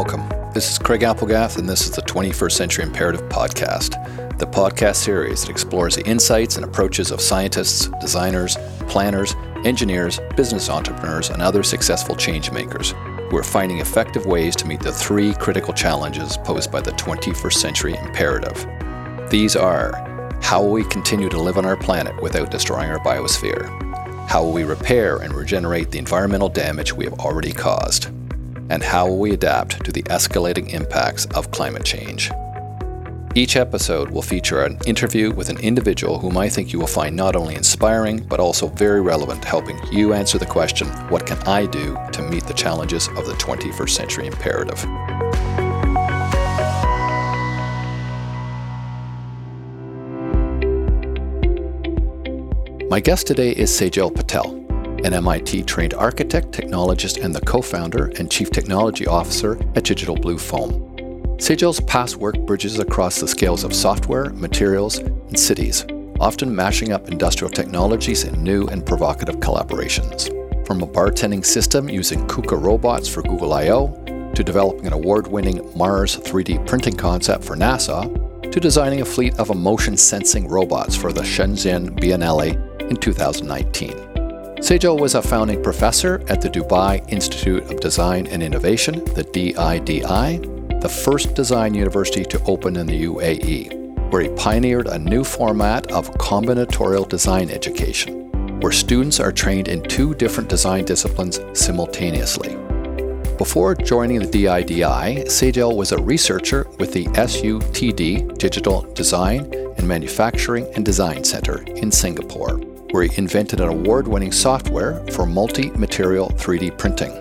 Welcome. This is Craig Applegath, and this is the 21st Century Imperative Podcast, the podcast series that explores the insights and approaches of scientists, designers, planners, engineers, business entrepreneurs, and other successful change makers who are finding effective ways to meet the three critical challenges posed by the 21st Century Imperative. These are how will we continue to live on our planet without destroying our biosphere? How will we repair and regenerate the environmental damage we have already caused? And how will we adapt to the escalating impacts of climate change. Each episode will feature an interview with an individual whom I think you will find not only inspiring, but also very relevant, helping you answer the question what can I do to meet the challenges of the 21st century imperative? My guest today is Sejal Patel an MIT trained architect, technologist, and the co founder and chief technology officer at Digital Blue Foam. Sejal's past work bridges across the scales of software, materials, and cities, often mashing up industrial technologies in new and provocative collaborations. From a bartending system using KUKA robots for Google I/O, to developing an award winning Mars 3D printing concept for NASA, to designing a fleet of emotion sensing robots for the Shenzhen Biennale in 2019. Sejal was a founding professor at the Dubai Institute of Design and Innovation, the DIDI, the first design university to open in the UAE, where he pioneered a new format of combinatorial design education, where students are trained in two different design disciplines simultaneously. Before joining the DIDI, Sejal was a researcher with the SUTD Digital Design and Manufacturing and Design Center in Singapore where he invented an award winning software for multi material 3D printing.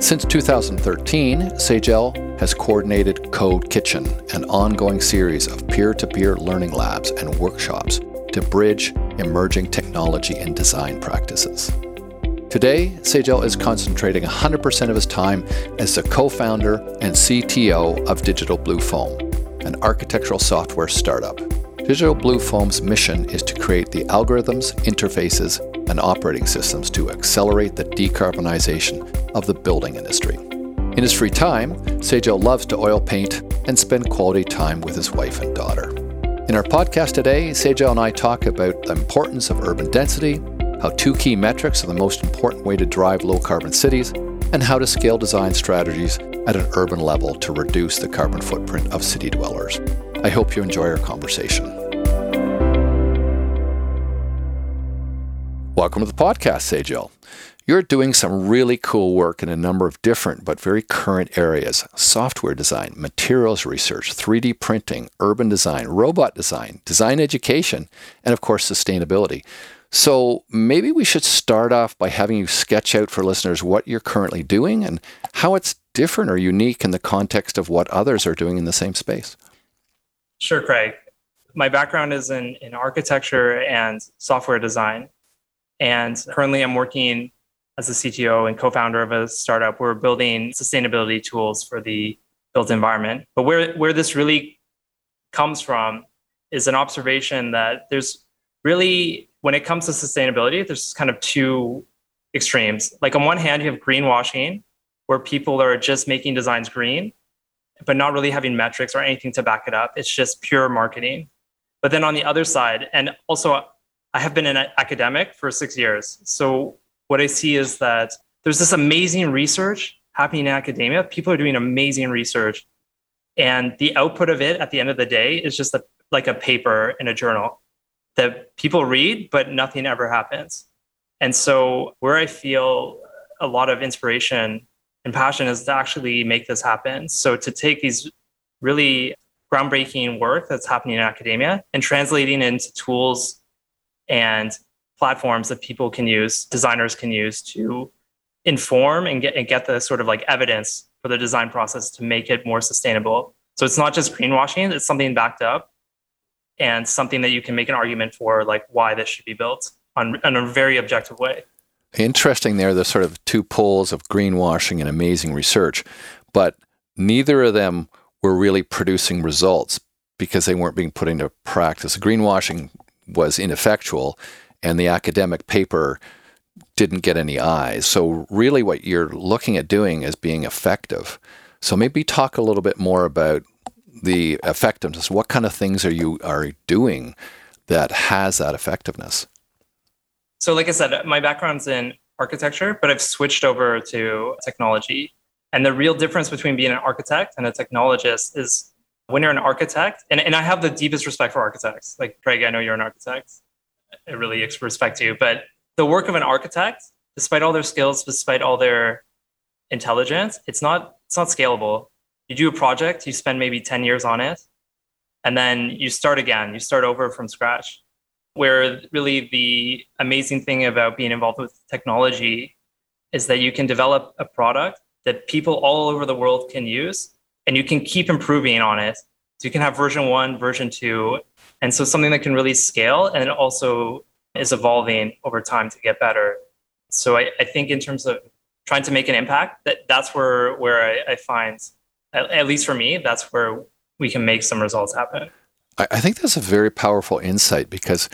Since 2013, Sejal has coordinated Code Kitchen, an ongoing series of peer to peer learning labs and workshops to bridge emerging technology and design practices. Today, Sejal is concentrating 100% of his time as the co founder and CTO of Digital Blue Foam, an architectural software startup. Digital Blue Foam's mission is to create the algorithms, interfaces, and operating systems to accelerate the decarbonization of the building industry. In his free time, Sejal loves to oil paint and spend quality time with his wife and daughter. In our podcast today, Sejal and I talk about the importance of urban density, how two key metrics are the most important way to drive low carbon cities, and how to scale design strategies at an urban level to reduce the carbon footprint of city dwellers. I hope you enjoy our conversation. Welcome to the podcast, Sejal. You're doing some really cool work in a number of different but very current areas software design, materials research, 3D printing, urban design, robot design, design education, and of course, sustainability. So maybe we should start off by having you sketch out for listeners what you're currently doing and how it's different or unique in the context of what others are doing in the same space. Sure, Craig. My background is in, in architecture and software design. And currently, I'm working as a CTO and co founder of a startup. We're building sustainability tools for the built environment. But where, where this really comes from is an observation that there's really, when it comes to sustainability, there's kind of two extremes. Like, on one hand, you have greenwashing, where people are just making designs green, but not really having metrics or anything to back it up. It's just pure marketing. But then on the other side, and also I have been an academic for six years. So what I see is that there's this amazing research happening in academia. People are doing amazing research. And the output of it at the end of the day is just a, like a paper in a journal that people read, but nothing ever happens. And so, where I feel a lot of inspiration and passion is to actually make this happen. So, to take these really groundbreaking work that's happening in academia and translating into tools and platforms that people can use, designers can use to inform and get and get the sort of like evidence for the design process to make it more sustainable. So it's not just greenwashing, it's something backed up and something that you can make an argument for like why this should be built on in a very objective way. Interesting there, the sort of two poles of greenwashing and amazing research, but neither of them were really producing results because they weren't being put into practice. Greenwashing was ineffectual and the academic paper didn't get any eyes. So, really, what you're looking at doing is being effective. So maybe talk a little bit more about the effectiveness. What kind of things are you are doing that has that effectiveness? So, like I said, my background's in architecture, but I've switched over to technology. And the real difference between being an architect and a technologist is when you're an architect, and, and I have the deepest respect for architects. Like Craig, I know you're an architect. I really respect you. But the work of an architect, despite all their skills, despite all their intelligence, it's not it's not scalable. You do a project, you spend maybe 10 years on it, and then you start again, you start over from scratch. Where really the amazing thing about being involved with technology is that you can develop a product that people all over the world can use and you can keep improving on it. So you can have version one, version two. And so something that can really scale and it also is evolving over time to get better. So I, I think in terms of trying to make an impact, that that's where where I, I find, at, at, least for me, that's where we can make some results happen. I, think that's a very powerful insight because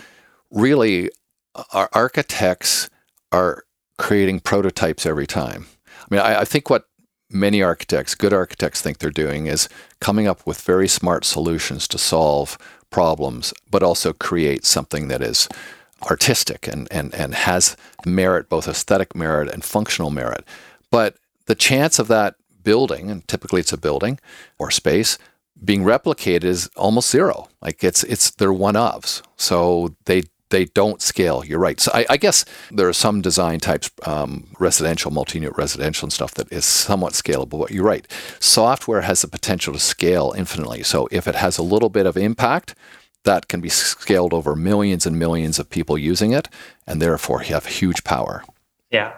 really our architects are creating prototypes every time. I mean, I, I think what many architects, good architects, think they're doing is coming up with very smart solutions to solve problems, but also create something that is artistic and, and, and has merit, both aesthetic merit and functional merit. But the chance of that building, and typically it's a building or space, being replicated is almost zero. Like it's it's they're one ofs. So they they don't scale. You're right. So I, I guess there are some design types, um, residential, multi-unit residential and stuff that is somewhat scalable. But you're right. Software has the potential to scale infinitely. So if it has a little bit of impact, that can be scaled over millions and millions of people using it, and therefore have huge power. Yeah.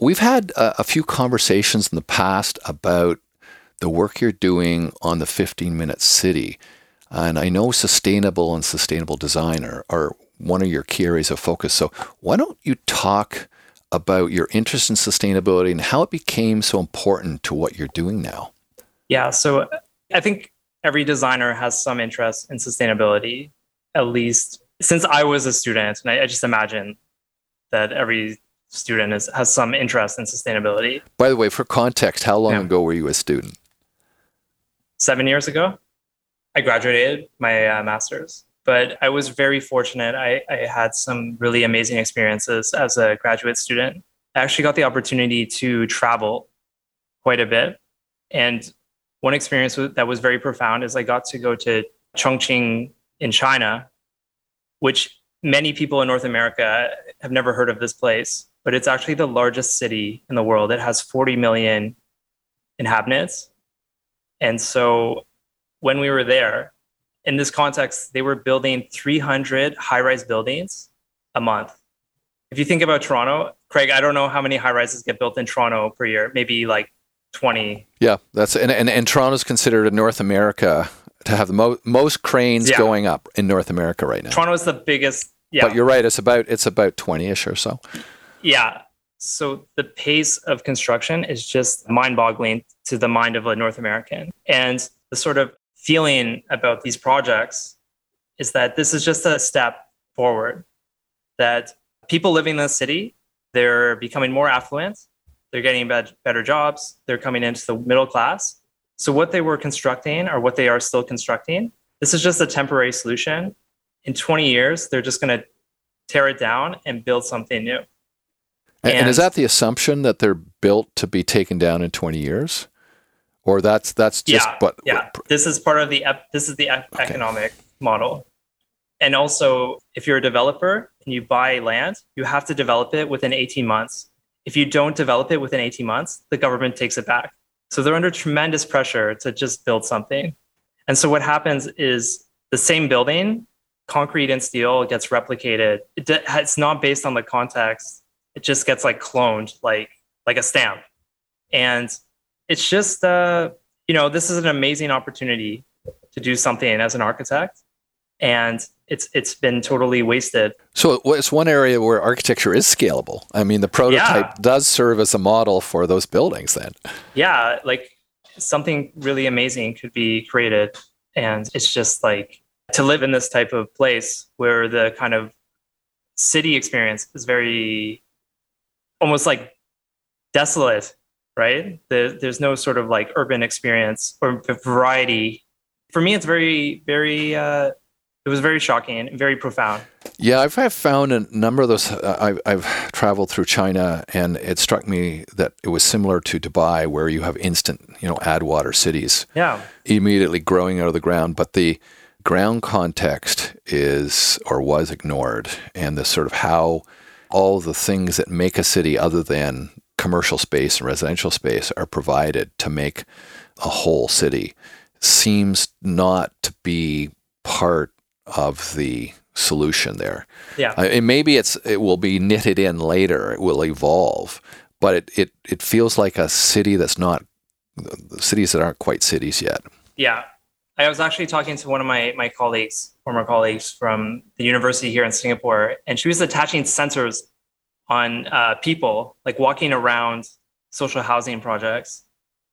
We've had a, a few conversations in the past about the work you're doing on the 15 minute city. And I know sustainable and sustainable design are, are one of your key areas of focus. So why don't you talk about your interest in sustainability and how it became so important to what you're doing now? Yeah, so I think every designer has some interest in sustainability, at least since I was a student. And I, I just imagine that every student is, has some interest in sustainability. By the way, for context, how long yeah. ago were you a student? Seven years ago. I graduated my uh, master's but I was very fortunate. I, I had some really amazing experiences as a graduate student. I actually got the opportunity to travel quite a bit. And one experience that was very profound is I got to go to Chongqing in China, which many people in North America have never heard of this place, but it's actually the largest city in the world. It has 40 million inhabitants. And so when we were there, in this context, they were building 300 high rise buildings a month. If you think about Toronto, Craig, I don't know how many high rises get built in Toronto per year, maybe like 20. Yeah, that's and, and, and Toronto's considered in North America to have the mo- most cranes yeah. going up in North America right now. Toronto is the biggest. Yeah. But you're right, it's about it's about 20ish or so. Yeah. So the pace of construction is just mind-boggling to the mind of a North American. And the sort of feeling about these projects is that this is just a step forward that people living in the city they're becoming more affluent they're getting better jobs they're coming into the middle class. So what they were constructing or what they are still constructing this is just a temporary solution. In 20 years they're just going to tear it down and build something new. And, and, is that the assumption that they're built to be taken down in 20 years or that's that's just yeah, but yeah. this is part of the this is the okay. economic model. And also if you're a developer and you buy land you have to develop it within 18 months. If you don't develop it within 18 months the government takes it back. So they're under tremendous pressure to just build something. And so what happens is the same building concrete and steel gets replicated. It's not based on the context. It just gets like cloned like like a stamp. And it's just uh, you know this is an amazing opportunity to do something as an architect and it's it's been totally wasted. So it's one area where architecture is scalable. I mean the prototype yeah. does serve as a model for those buildings then. Yeah like something really amazing could be created and it's just like to live in this type of place where the kind of city experience is very almost like desolate right? The, there's no sort of like urban experience or variety. For me, it's very, very, uh, it was very shocking and very profound. Yeah, I've, I've found a number of those. Uh, I've, I've traveled through China, and it struck me that it was similar to Dubai, where you have instant, you know, add water cities. Yeah. Immediately growing out of the ground, but the ground context is or was ignored, and the sort of how all the things that make a city other than commercial space and residential space are provided to make a whole city seems not to be part of the solution there. Yeah. Uh, and maybe it's it will be knitted in later. It will evolve, but it it it feels like a city that's not cities that aren't quite cities yet. Yeah. I was actually talking to one of my my colleagues, former colleagues from the university here in Singapore, and she was attaching sensors on uh, people, like walking around social housing projects,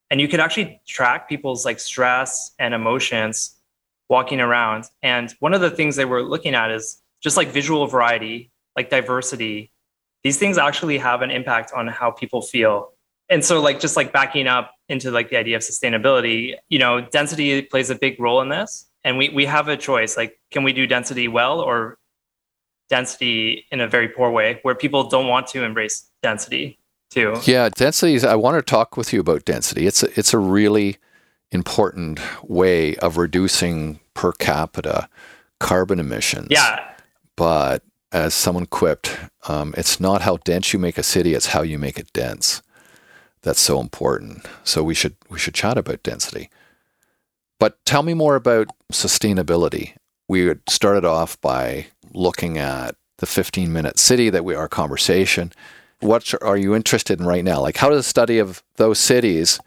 and you could actually track people's like stress and emotions walking around. And one of the things they were looking at is just like visual variety, like diversity. These things actually have an impact on how people feel. And so like just like backing up into like the idea of sustainability, you know, density plays a big role in this. And we we have a choice. Like, can we do density well or density in a very poor way where people don't want to embrace density too? Yeah, density is I want to talk with you about density. It's a, it's a really important way of reducing per capita carbon emissions. Yeah. But as someone quipped, um, it's not how dense you make a city; it's how you make it dense. That's so important. So we should we should chat about density. But tell me more about sustainability. We started off by looking at the 15 minute city that we our conversation. What are you interested in right now? Like, how does the study of those cities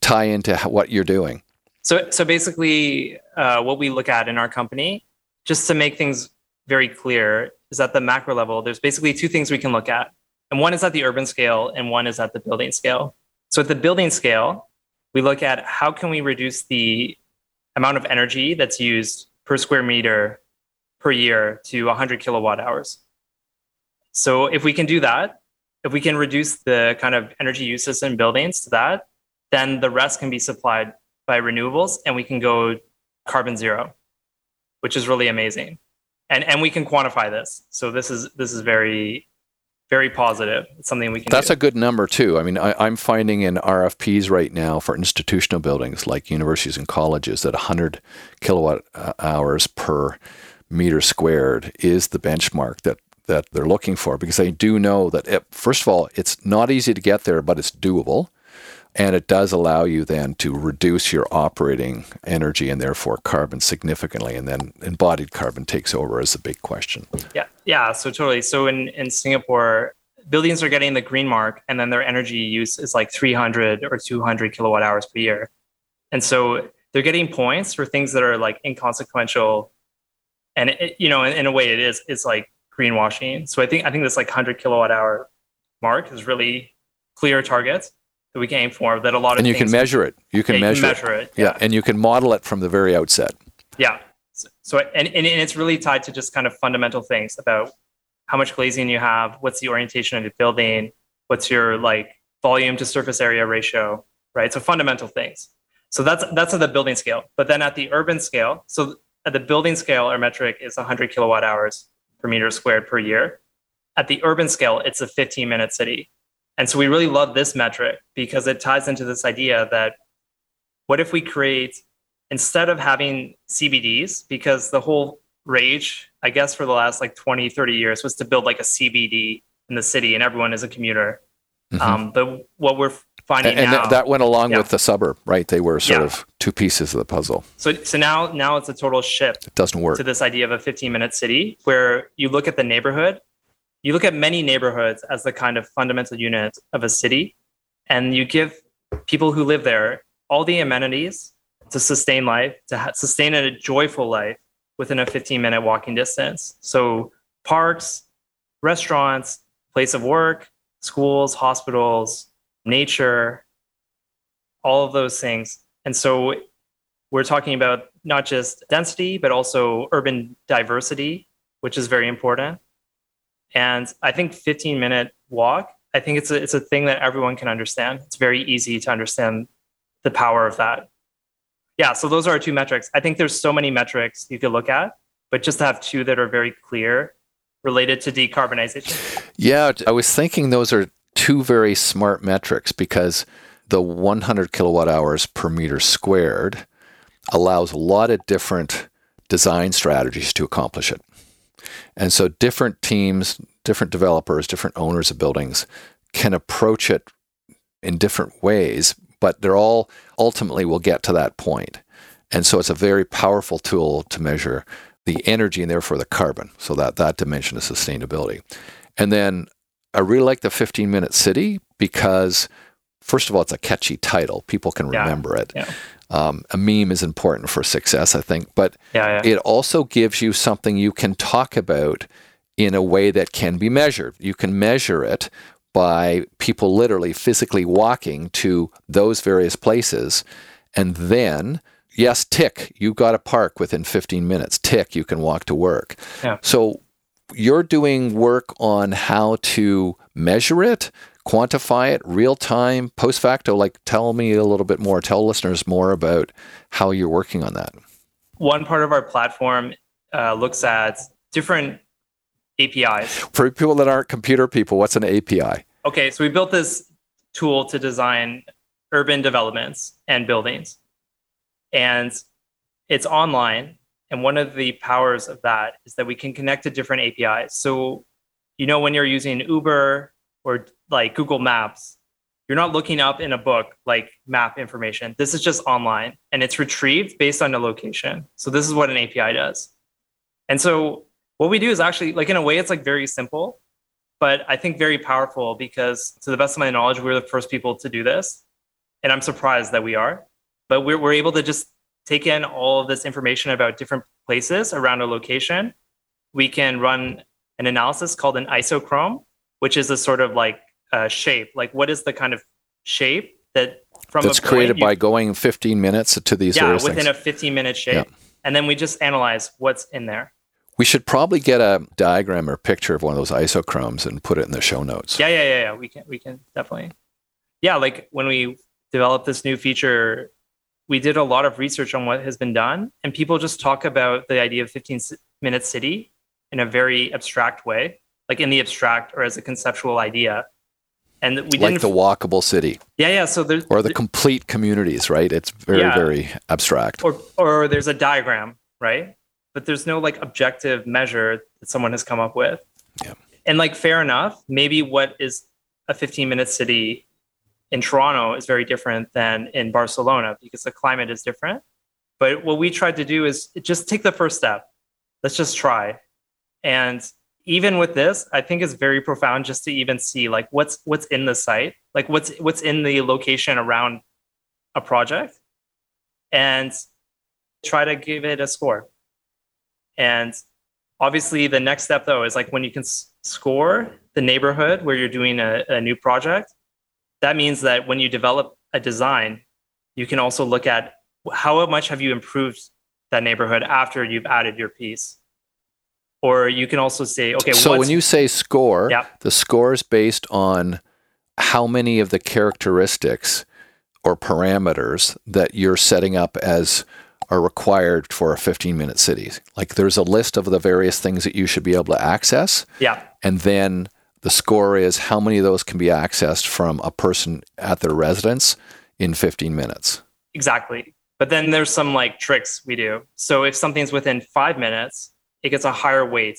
tie into what you're doing? So, so basically, uh, what we look at in our company, just to make things very clear, is at the macro level, there's basically two things we can look at. And one is at the urban scale, and one is at the building scale. So, at the building scale, we look at how can we reduce the amount of energy that's used per square meter per year to 100 kilowatt hours. So, if we can do that, if we can reduce the kind of energy uses in buildings to that, then the rest can be supplied by renewables and we can go carbon zero, which is really amazing. And and we can quantify this. So this is this is very very positive. It's something we can. That's do. a good number too. I mean, I, am finding in RFPs right now for institutional buildings like universities and colleges that 100 kilowatt uh, hours per meter squared is the benchmark that that they're looking for because they do know that it, first of all, it's not easy to get there, but it's doable. And it does allow you then to reduce your operating energy and therefore carbon significantly. And then embodied carbon takes over as a big question. Yeah, yeah. So totally. So in, in Singapore, buildings are getting the green mark and then their energy use is like 300 or 200 kilowatt hours per year. And so they're getting points for things that are like inconsequential. And it, you know, in, in a way it is, it's like greenwashing. So I think, I think this like 100 kilowatt hour mark is really clear targets that we aim for that a lot of and you can measure it. You can, yeah, measure, can measure it, it. Yeah. yeah. and you can model it from the very outset. Yeah. So, so and, and it's really tied to just kind of fundamental things about how much glazing you have what's the orientation of the building what's your like volume to surface area ratio right? So fundamental things. So that's that's at the building scale. But then at the urban scale so at the building scale our metric is 100 kilowatt hours per meter squared per year. At the urban scale it's a 15 minute city and so we really love this metric because it ties into this idea that what if we create, instead of having CBDs, because the whole rage, I guess, for the last like 20, 30 years was to build like a CBD in the city and everyone is a commuter. Mm-hmm. Um, but what we're finding and, now, that went along yeah. with the suburb, right? They were sort yeah. of two pieces of the puzzle. So, so now, now it's a total shift. It doesn't work to this idea of a 15 minute city where you look at the neighborhood you look at many neighborhoods as the kind of fundamental unit of a city, and you give people who live there all the amenities to sustain life, to ha- sustain a joyful life within a 15 minute walking distance. So, parks, restaurants, place of work, schools, hospitals, nature, all of those things. And so, we're talking about not just density, but also urban diversity, which is very important. And I think 15 minute walk I think it's a, it's a thing that everyone can understand. It's very easy to understand the power of that. Yeah, so those are our two metrics. I think there's so many metrics you could look at, but just to have two that are very clear related to decarbonization. Yeah, I was thinking those are two very smart metrics because the 100 kilowatt hours per meter squared allows a lot of different design strategies to accomplish it. And so different teams, different developers, different owners of buildings can approach it in different ways, but they're all ultimately will get to that point. And so it's a very powerful tool to measure the energy and therefore the carbon. So that that dimension of sustainability. And then I really like the 15 minute city because first of all, it's a catchy title. People can remember yeah. it. Yeah. Um, a meme is important for success, I think, but yeah, it also gives you something you can talk about in a way that can be measured. You can measure it by people literally physically walking to those various places and then yes tick you got a park within 15 minutes tick you can walk to work so you're doing work on how to measure it quantify it real time post facto? Like tell me a little bit more. Tell listeners more about how you're working on that. One part of our platform uh, looks at different apis for people that aren't computer people what's an api okay so we built this tool to design urban developments and buildings. And it's online and one of the powers of that is that we can connect to different apis so you know when you're using uber or like Google Maps, you're not looking up in a book like map information. This is just online and it's retrieved based on the location. So this is what an API does. And so what we do is actually like in a way it's like very simple, but I think very powerful because to the best of my knowledge, we're the first people to do this. And I'm surprised that we are. But we're, we're able to just take in all of this information about different places around a location. We can run an analysis called an isochrone, which is a sort of like uh, shape. Like, what is the kind of shape that from that's created you, by going 15 minutes to these yeah within things. a 15 minute shape, yeah. and then we just analyze what's in there. We should probably get a diagram or picture of one of those isochrones and put it in the show notes. Yeah, yeah, yeah, yeah. We can, we can definitely. Yeah, like when we developed this new feature, we did a lot of research on what has been done, and people just talk about the idea of 15 minute city in a very abstract way like in the abstract or as a conceptual idea. And we like the walkable city. Yeah, yeah. So there's or the complete communities, right? It's very, yeah. very abstract. Or or there's a diagram, right? But there's no like objective measure that someone has come up with. Yeah. And like fair enough, maybe what is a 15 minute city in Toronto is very different than in Barcelona because the climate is different. But what we tried to do is just take the first step. Let's just try. And even with this, I think it's very profound just to even see like what's what's in the site, like what's what's in the location around a project, and try to give it a score. And obviously, the next step though is like when you can s- score the neighborhood where you're doing a, a new project. That means that when you develop a design, you can also look at how much have you improved that neighborhood after you've added your piece or you can also say, okay. So when you say score, yeah. the score is based on how many of the characteristics or parameters that you're setting up as are required for a 15 minute city. Like there's a list of the various things that you should be able to access. Yeah. And then the score is how many of those can be accessed from a person at their residence in 15 minutes. Exactly. But then there's some like tricks we do. So if something's within five minutes, it gets a higher weight.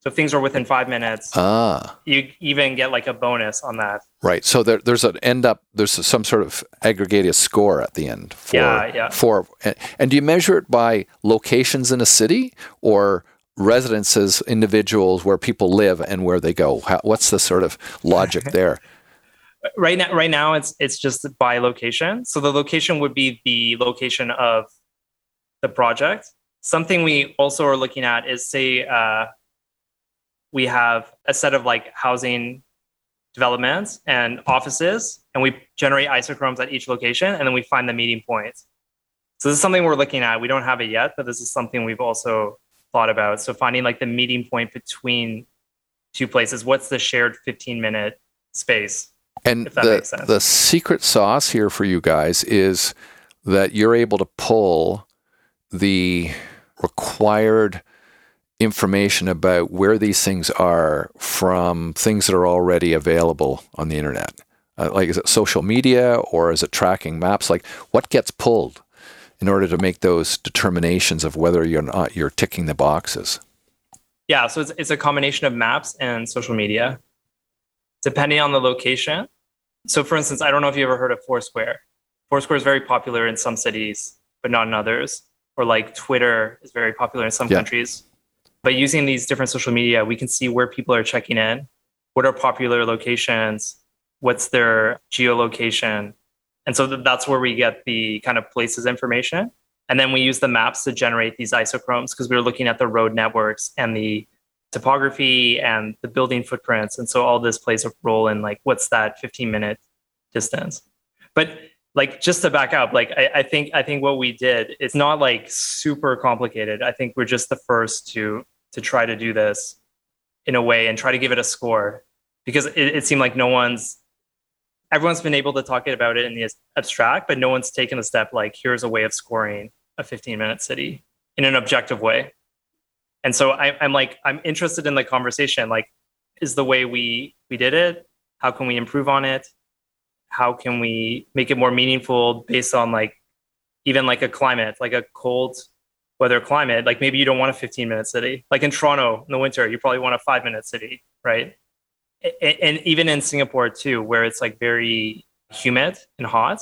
So if things are within five minutes, ah. you even get like a bonus on that. Right. So there, there's an end up. There's some sort of aggregated score at the end. For, yeah. Yeah. For and, and do you measure it by locations in a city or residences, individuals where people live and where they go? How, what's the sort of logic there? right now, right now it's it's just by location. So the location would be the location of the project, Something we also are looking at is say uh, we have a set of like housing developments and offices, and we generate isochrones at each location, and then we find the meeting points. So this is something we're looking at. We don't have it yet, but this is something we've also thought about. So finding like the meeting point between two places. What's the shared 15 minute space. And if that the, makes sense. the secret sauce here for you guys is that you're able to pull the required information about where these things are from things that are already available on the internet. Uh, like, is it social media or is it tracking maps? Like, what gets pulled in order to make those determinations of whether you're not you're ticking the boxes? Yeah, so it's, it's a combination of maps and social media, depending on the location. So, for instance, I don't know if you ever heard of Foursquare. Foursquare is very popular in some cities, but not in others. Or like Twitter is very popular in some Yeah. countries. But using these different social media, we can see where people are checking in, what are popular locations, what's their geolocation. And so th- that's where we get the kind of places information. And then we use the maps to generate these isochrones because we were looking at the road networks and the topography and the building footprints. And so all this plays a role in like what's that 15 minute distance. But like just to back up, like I, I think I think what we did it's not like super complicated. I think we're just the first to to try to do this in a way and try to give it a score because it, it seemed like no one's everyone's been able to talk about it in the abstract, but no one's taken a step like here's a way of scoring a 15 minute city in an objective way. And so I, I'm like, I'm interested in the conversation. Like, is the way we we did it? How can we improve on it? How can we make it more meaningful based on like even like a climate, like a cold weather climate? Like maybe you don't want a 15 minute city. Like in Toronto in the winter, you probably want a five minute city, right? A- and even in Singapore too, where it's like very humid and hot,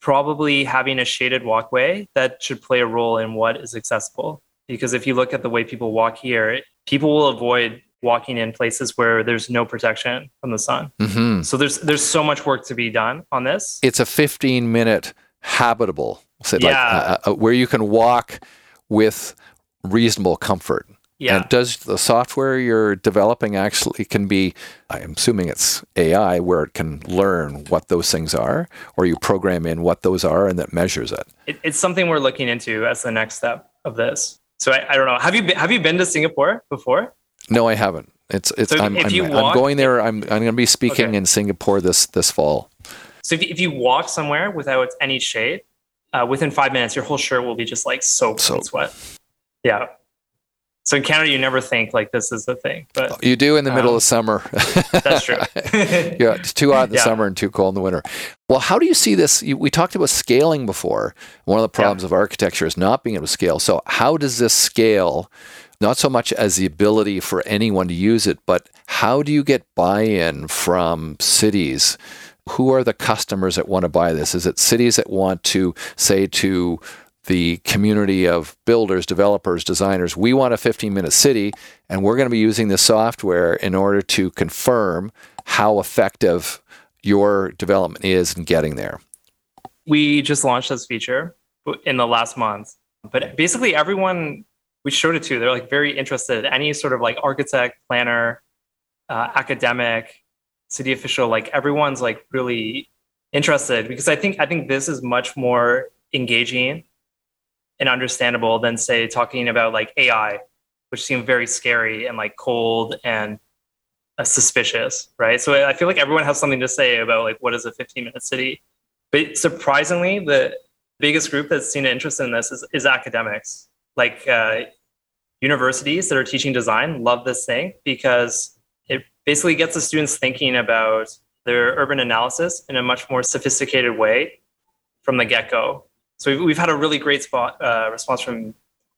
probably having a shaded walkway that should play a role in what is accessible. Because if you look at the way people walk here, people will avoid walking in places where there's no protection from the sun. hmm So there's there's so much work to be done on this. It's a 15 minute habitable, say, Yeah. uh, uh, where you can walk with reasonable comfort. Yeah. And does the software you're developing actually can be, I'm assuming it's AI, where it can learn what those things are, or you program in what those are and that measures it? it, it's something we're looking into as the next step of this. So I, I don't know. Have you been, have you been to Singapore before? No, I haven't. It's it's So I'm, I'm, you I'm going there. I'm I'm going to be speaking Okay. in Singapore this this fall. So if you, if you walk somewhere without any shade, uh, within five minutes, your whole shirt will be just like soaked in sweat. Yeah. So in Canada, you never think like this is the thing, but You do in the middle Um, of summer. that's true. yeah, it's too hot in the Yeah. summer and too cold in the winter. Well, how do you see this? You, we talked about scaling before. One of the problems of architecture is not being able to scale. So, how does this scale? Not so much as the ability for anyone to use it, but how do you get buy in from cities? Who are the customers that want to buy this? Is it cities that want to say to the community of builders, developers, designers, we want a 15 minute city, and we're going to be using this software in order to confirm how effective your development is in getting there. we just launched this feature in the last month, but basically everyone we showed it to, they're like very interested. Any sort of like architect, planner, uh, academic, city official, like everyone's like really interested because I think I think this is much more engaging and understandable than say talking about like AI, which seemed very scary and like cold and uh, suspicious, right? So I feel like everyone has something to say about like what is a 15 minute city. But surprisingly, the biggest group that's seen an interest in this is, is academics. Like uh, universities that are teaching design love this thing because it basically gets the students thinking about their urban analysis in a much more sophisticated way from the get go. So we've, we've had a really great spot, uh, response from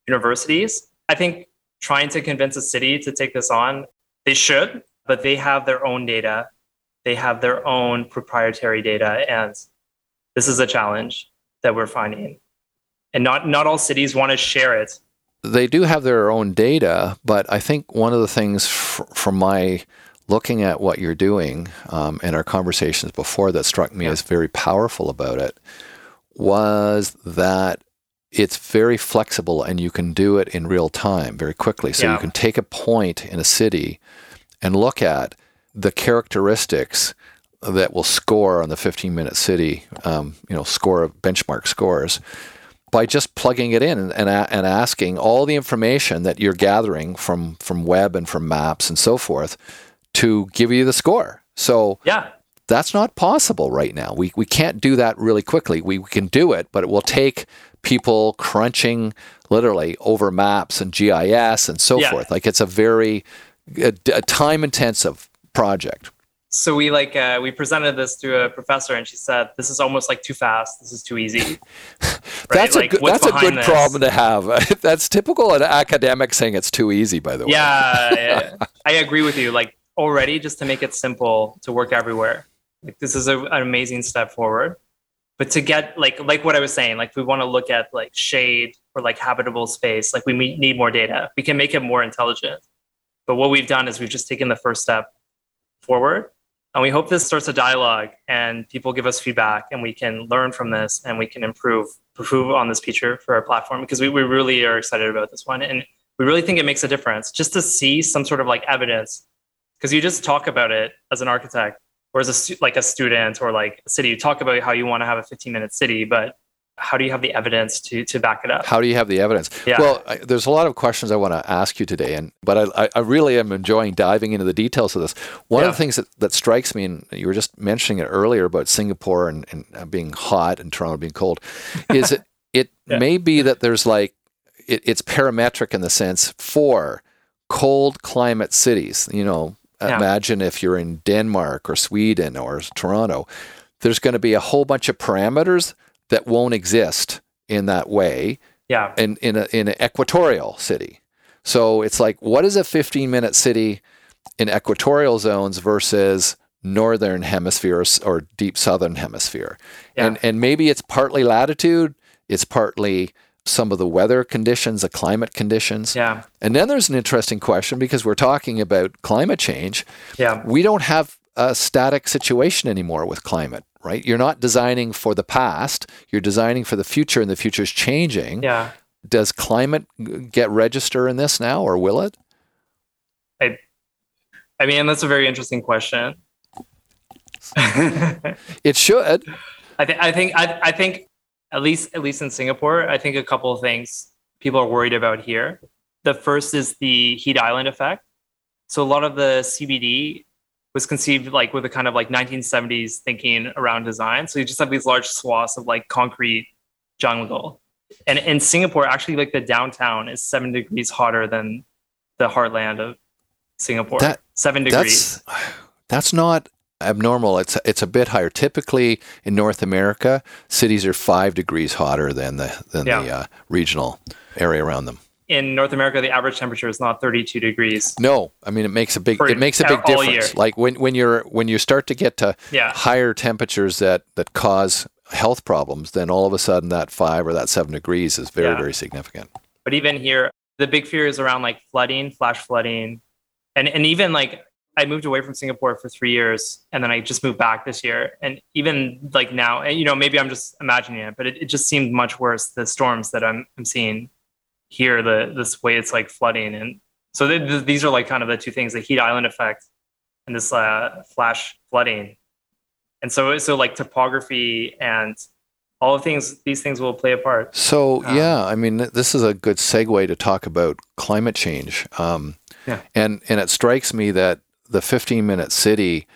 universities. I think trying to convince a city to take this on, they should, but they have their own data. They have their own proprietary data. And this is a challenge that we're finding. And not, not all cities want to share it. They do have their own data, but I think one of the things f- from my looking at what you're doing um, and our conversations before that struck me Yeah. as very powerful about it was that it's very flexible and you can do it in real time very quickly. So you can take a point in a city and look at the characteristics that will score on the 15 minute city, um, you know, score benchmark scores by just plugging it in and, and, and asking all the information that you're gathering from, from web and from maps and so forth to give you the score. So yeah, that's not possible right now. We, we can't do that really quickly. We, we can do it, but it will take people crunching literally over maps and GIS and so Yeah. forth. Like it's a very a, a time intensive project. So we like uh, we presented this to a professor, and she said, "This is almost like too fast. This is too easy." Right? That's a good, that's a good this? problem to have. that's typical of academics saying it's too easy. By the way, Yeah. I agree with you. Like already, just to make it simple to work everywhere. Like this is a, an amazing step forward. But to get like like what I was saying, like we want to look at like shade or like habitable space. Like we need more data. We can make it more intelligent. But what we've done is we've just taken the first step forward, and we hope this starts a dialogue and people give us feedback, and we can learn from this and we can improve improve on this feature for our platform because we, we really are excited about this one and we really think it makes a difference just to see some sort of like evidence. Because you just talk about it as an architect or as a like a student or like a city. You talk about how you want to have a 15 minute city but how do you have the evidence to to back it up How do you have the evidence? Yeah. Well, I, there's a lot of questions I want to ask you today, and but I, I- really am enjoying diving into the details of this. One of the things that, that strikes me, and you were just mentioning it earlier about Singapore and, and uh, being hot and Toronto being cold, is it it Yeah. may be that there's like it, it's parametric in the sense for cold climate cities. You know, Yeah. imagine if you're in Denmark or Sweden or Toronto, there's going to be a whole bunch of parameters that won't exist in that way yeah in in, a, in an equatorial city. So it's like, what is a 15 minute city in equatorial zones versus northern hemisphere or, deep southern hemisphere? Yeah. And and maybe it's partly latitude, it's partly some of the weather conditions, the climate conditions. yeah And then there's an interesting question because we're talking about climate change. yeah We don't have a static situation anymore with climate, right? You're not designing for the past, you're designing for the future, and the future is changing yeah does climate get register in this now or will it i mean that's a very interesting question it should I, th- I think I, I think at least at least in Singapore, I think a couple of things people are worried about here. The first is the heat island effect. So a lot of the CBD was conceived like with a kind of like 1970s thinking around design. So you just have these large swaths of like concrete jungle. And in Singapore, actually, like the downtown is seven degrees hotter than the heartland of Singapore. That- seven degrees. that's that's not abnormal it's it's a bit higher typically in north america cities are five degrees hotter than the than the uh, regional area around them In North America, the average temperature is not 32 degrees. no i mean it makes a big it makes a big difference year. like when when you're when you start to get to Yeah. higher temperatures that that cause health problems then all of a sudden that five or that seven degrees is very Yeah. very significant But even here, the big fear is around like flooding, flash flooding, and and even like I moved away from Singapore for three years, and then I just moved back this year. And even like now, and, you know, maybe I'm just imagining it, but it, it just seemed much worse. The storms that I'm I'm seeing here, the this way it's like flooding, and so th- th- these are like kind of the two things: the heat island effect and this uh, flash flooding. And so so like topography and all of things, these things will play a part. So Um, yeah, I mean, th- this is a good segue to talk about climate change. Um, Yeah. And and it strikes me that the 15 minute city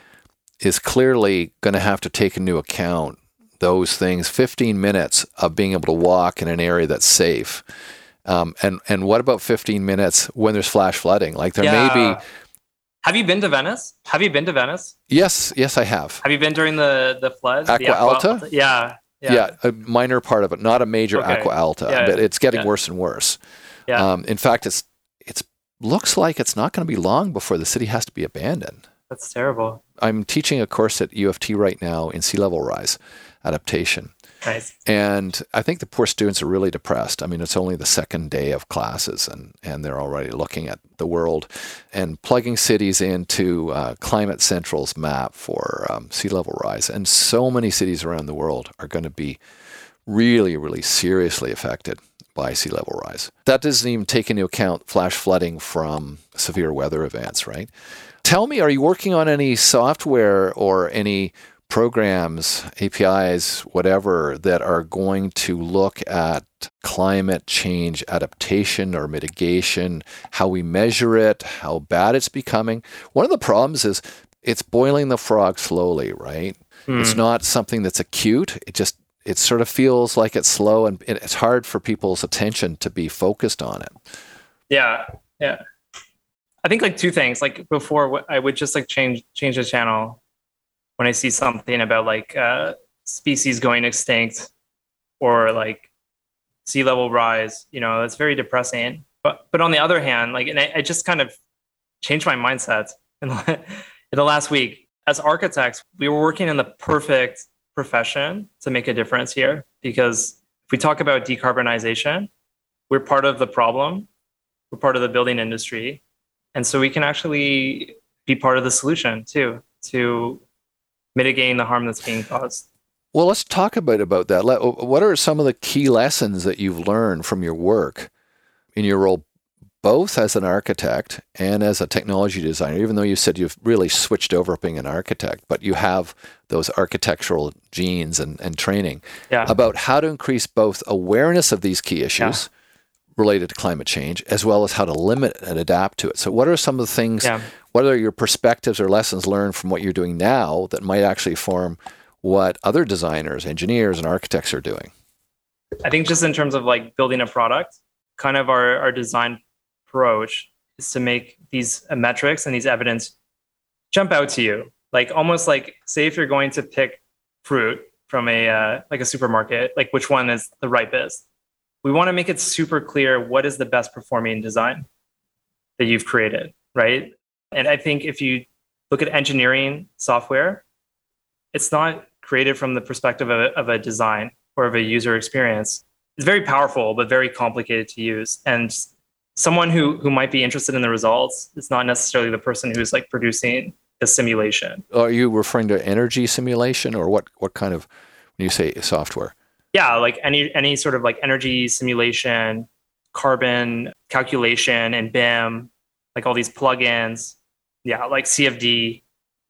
is clearly going to have to take into account those things. 15 minutes of being able to walk in an area that's safe. Um, and and what about 15 minutes when there's flash flooding? Like there may be. Have you been to Venice? Have you been to Venice? Yes, yes, I have. Have you been during the the floods? Aqua the Alta? Yeah. Yeah. a minor part of it, not a major Okay. aqua alta, Yeah, but it's getting yeah. worse and worse. Yeah. Um, in fact, it's it's looks like it's not going to be long before the city has to be abandoned. That's terrible. I'm teaching a course at U of T right now in sea level rise adaptation. Nice. And I think the poor students are really depressed. I mean, it's only the second day of classes, and, and they're already looking at the world and plugging cities into uh, Climate Central's map for um, sea level rise. And so many cities around the world are going to be really, really seriously affected by sea level rise. That doesn't even take into account flash flooding from severe weather events, right? Tell me, are you working on any software or any programs, APIs, whatever, that are going to look at climate change adaptation or mitigation, how we measure it, how bad it's becoming? One of the problems is it's boiling the frog slowly, right? Hmm. It's not something that's acute. It just it sort of feels like it's slow and it's hard for people's attention to be focused on it. Yeah, yeah. I think like two things. Like before, I would just like change change the channel when I see something about like uh, species going extinct or like sea level rise. You know, it's very depressing. But but on the other hand, like, and I, I just kind of changed my mindset in, in the last week. As architects, we were working in the perfect profession to make a difference here because if we talk about decarbonization, we're part of the problem. We're part of the building industry. And so we can actually be part of the solution too to mitigating the harm that's being caused. Well, let's talk about about that. What are some of the key lessons that you've learned from your work in your role both as an architect and as a technology designer, even though you said you've really switched over being an architect, but you have those architectural genes and, and training yeah. about how to increase both awareness of these key issues yeah. related to climate change as well as how to limit and adapt to it. So, what are some of the things, yeah. What are your perspectives or lessons learned from what you're doing now that might actually form what other designers, engineers, and architects are doing? I think just in terms of like building a product, kind of our, our design approach is to make these metrics and these evidence jump out to you. Like almost like say if you're going to pick fruit from a uh, like a supermarket like which one is the ripest? We want to make it super clear what is the best performing design that you've created right and i think if you look at engineering software it's not created from the perspective of a, of a design or of a user experience it's very powerful but very complicated to use and someone who who might be interested in the results is not necessarily the person who's like producing the simulation. Are you referring to energy simulation or what what kind of when you say software? Yeah, like any any sort of like energy simulation, carbon calculation and BIM, like all these plugins. Yeah, like CFD,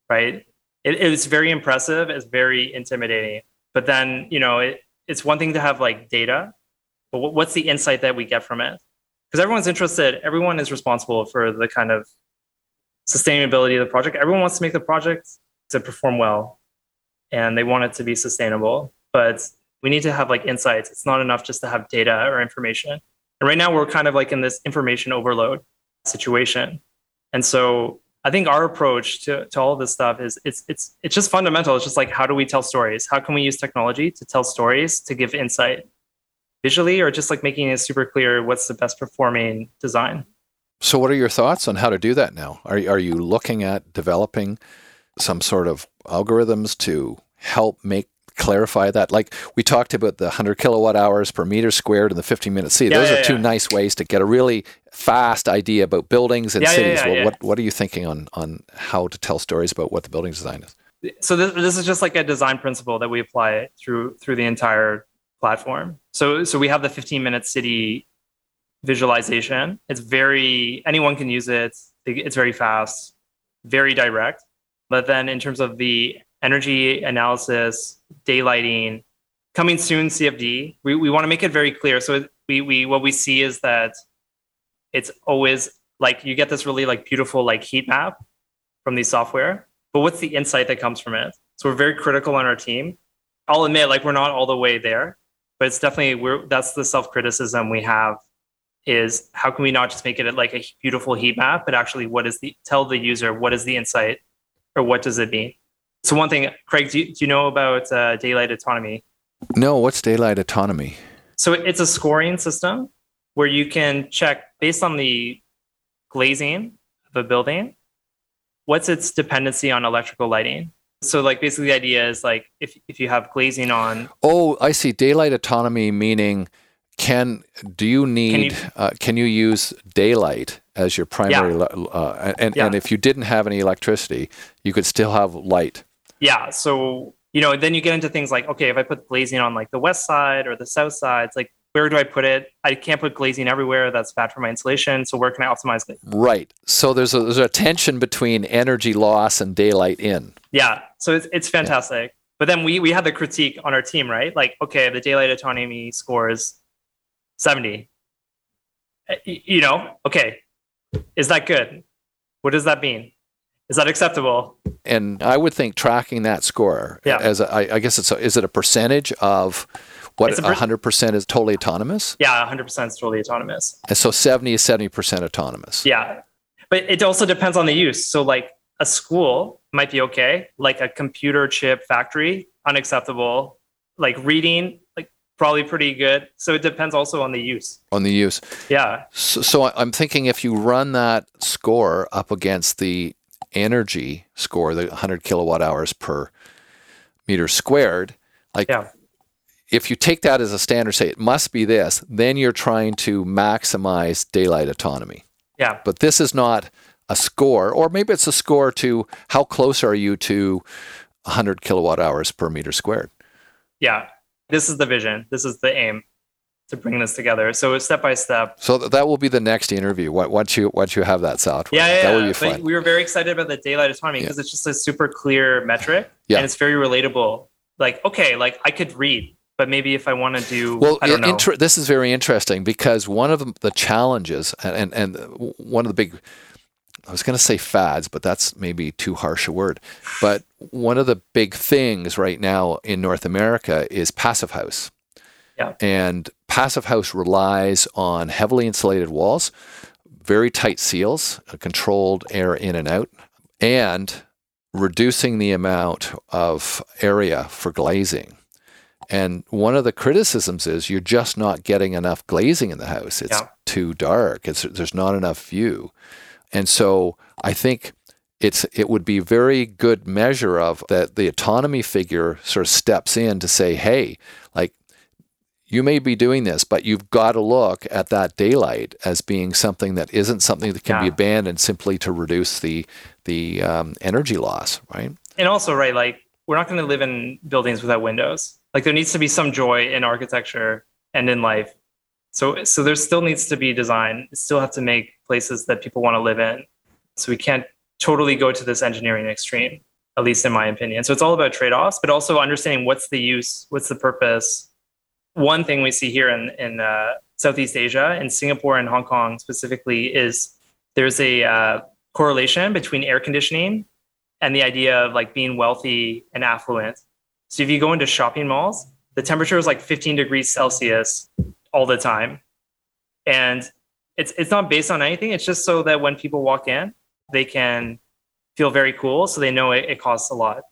right? It, it's very impressive. It's very intimidating. But then, you know, it, it's one thing to have like data, but what's the insight that we get from it? because everyone's interested everyone is responsible for the kind of sustainability of the project everyone wants to make the project to perform well and they want it to be sustainable but we need to have like insights it's not enough just to have data or information and right now we're kind of like in this information overload situation and so i think our approach to, to all this stuff is it's it's it's just fundamental it's just like how do we tell stories how can we use technology to tell stories to give insight visually or just like making it super clear what's the best performing design. So, what are your thoughts on how to do that now? Are, are you looking at developing some sort of algorithms to help make clarify that? Like we talked about the 100 kilowatt hours per meter squared and the 15 minute C. Yeah, Those yeah, are two yeah. nice ways to get a really fast idea about buildings and cities. well, what, what are you thinking on, on how to tell stories about what the building design is? So this, this is just like a design principle that we apply through through the entire platform. So so we have the 15 minute city visualization. It's very anyone can use it. It's very fast, very direct. But then in terms of the energy analysis, daylighting, coming soon CFD, we, we want to make it very clear. So we we what we see is that it's always like you get this really like beautiful like heat map from the software, but what's the insight that comes from it? So we're very critical on our team. I'll admit, like we're not all the way there, but it's definitely we're that's the self criticism we have is how can we not just make it like a beautiful heat map, but actually what is the tell the user what is the insight or what does it mean? So one thing, Craig, do you, do you know about uh, daylight autonomy? No, what's daylight autonomy? So it's a scoring system where you can check based on the glazing of a building, what's its dependency on electrical lighting. So like basically the idea is like if if you have glazing on. Oh, I see. Daylight autonomy meaning can do you need can you, uh, can you use daylight as your primary yeah. uh, and yeah. and if you didn't have any electricity, you could still have light. Yeah. So you know, then you get into things like okay, if I put glazing on like the west side or the south side, it's like where do I put it? I can't put glazing everywhere. That's bad for my insulation. So where can I optimize it? Right. So there's a, there's a tension between energy loss and daylight in. Yeah. So it's, it's fantastic. Yeah. But then we, we had the critique on our team, right? Like, okay, the daylight autonomy scores 70. Eh, you know, okay, is that good? What does that mean? Is that acceptable? And I would think tracking that score Yeah. as a, I, I guess it's a, is it a percentage of what a per- 100% is totally autonomous? Yeah, 100% is totally autonomous. And so 70 is 70% autonomous. Yeah. But it also depends on the use. So, like a school might be okay, like a computer chip factory, unacceptable. Like reading, like probably pretty good. So, it depends also on the use. On the use. Yeah. So, so I'm thinking if you run that score up against the energy score, the 100 kilowatt hours per meter squared, like Yeah. if you take that as a standard, say it must be this, then you're trying to maximize daylight autonomy. Yeah. But this is not a score, or maybe it's a score to how close are you to 100 kilowatt hours per meter squared. Yeah. This is the vision. This is the aim to bring this together. So, step by step. So that will be the next interview. Once you once you have that software, Yeah, yeah, that will be fun. we were very excited about the daylight autonomy Yeah. because it's just a super clear metric Yeah. and it's very relatable. Like, okay, like I could read, but maybe if I want to do, Well, I don't know. inter- this is very interesting because one of the, the challenges and, and and one of the big I was going to say fads, but that's maybe too harsh a word. But one of the big things right now in North America is passive house. Yeah. And passive house relies on heavily insulated walls, very tight seals, controlled air in and out, and reducing the amount of area for glazing. And one of the criticisms is you're just not getting enough glazing in the house. It's Yeah. too dark. It's, there's not enough view. And so I think it's it would be very good measure of that the autonomy figure sort of steps in to say, hey, like you may be doing this, but you've got to look at that daylight as being something that isn't something that can be abandoned simply to reduce the the um, energy loss, right? and also, right, like we're not going to live in buildings without windows. Like there needs to be some joy in architecture and in life. So, so there still needs to be design. We still have to make places that people want to live in. So we can't totally go to this engineering extreme, at least in my opinion. So it's all about trade-offs, but also understanding what's the use, what's the purpose. One thing we see here in in uh, Southeast Asia, in Singapore and Hong Kong specifically, is there's a uh, correlation between air conditioning and the idea of like being wealthy and affluent. So if you go into shopping malls, the temperature is like 15 degrees Celsius all the time. And it's it's not based on anything. It's just so that when people walk in, they can feel very cool. So they know it, it costs a lot.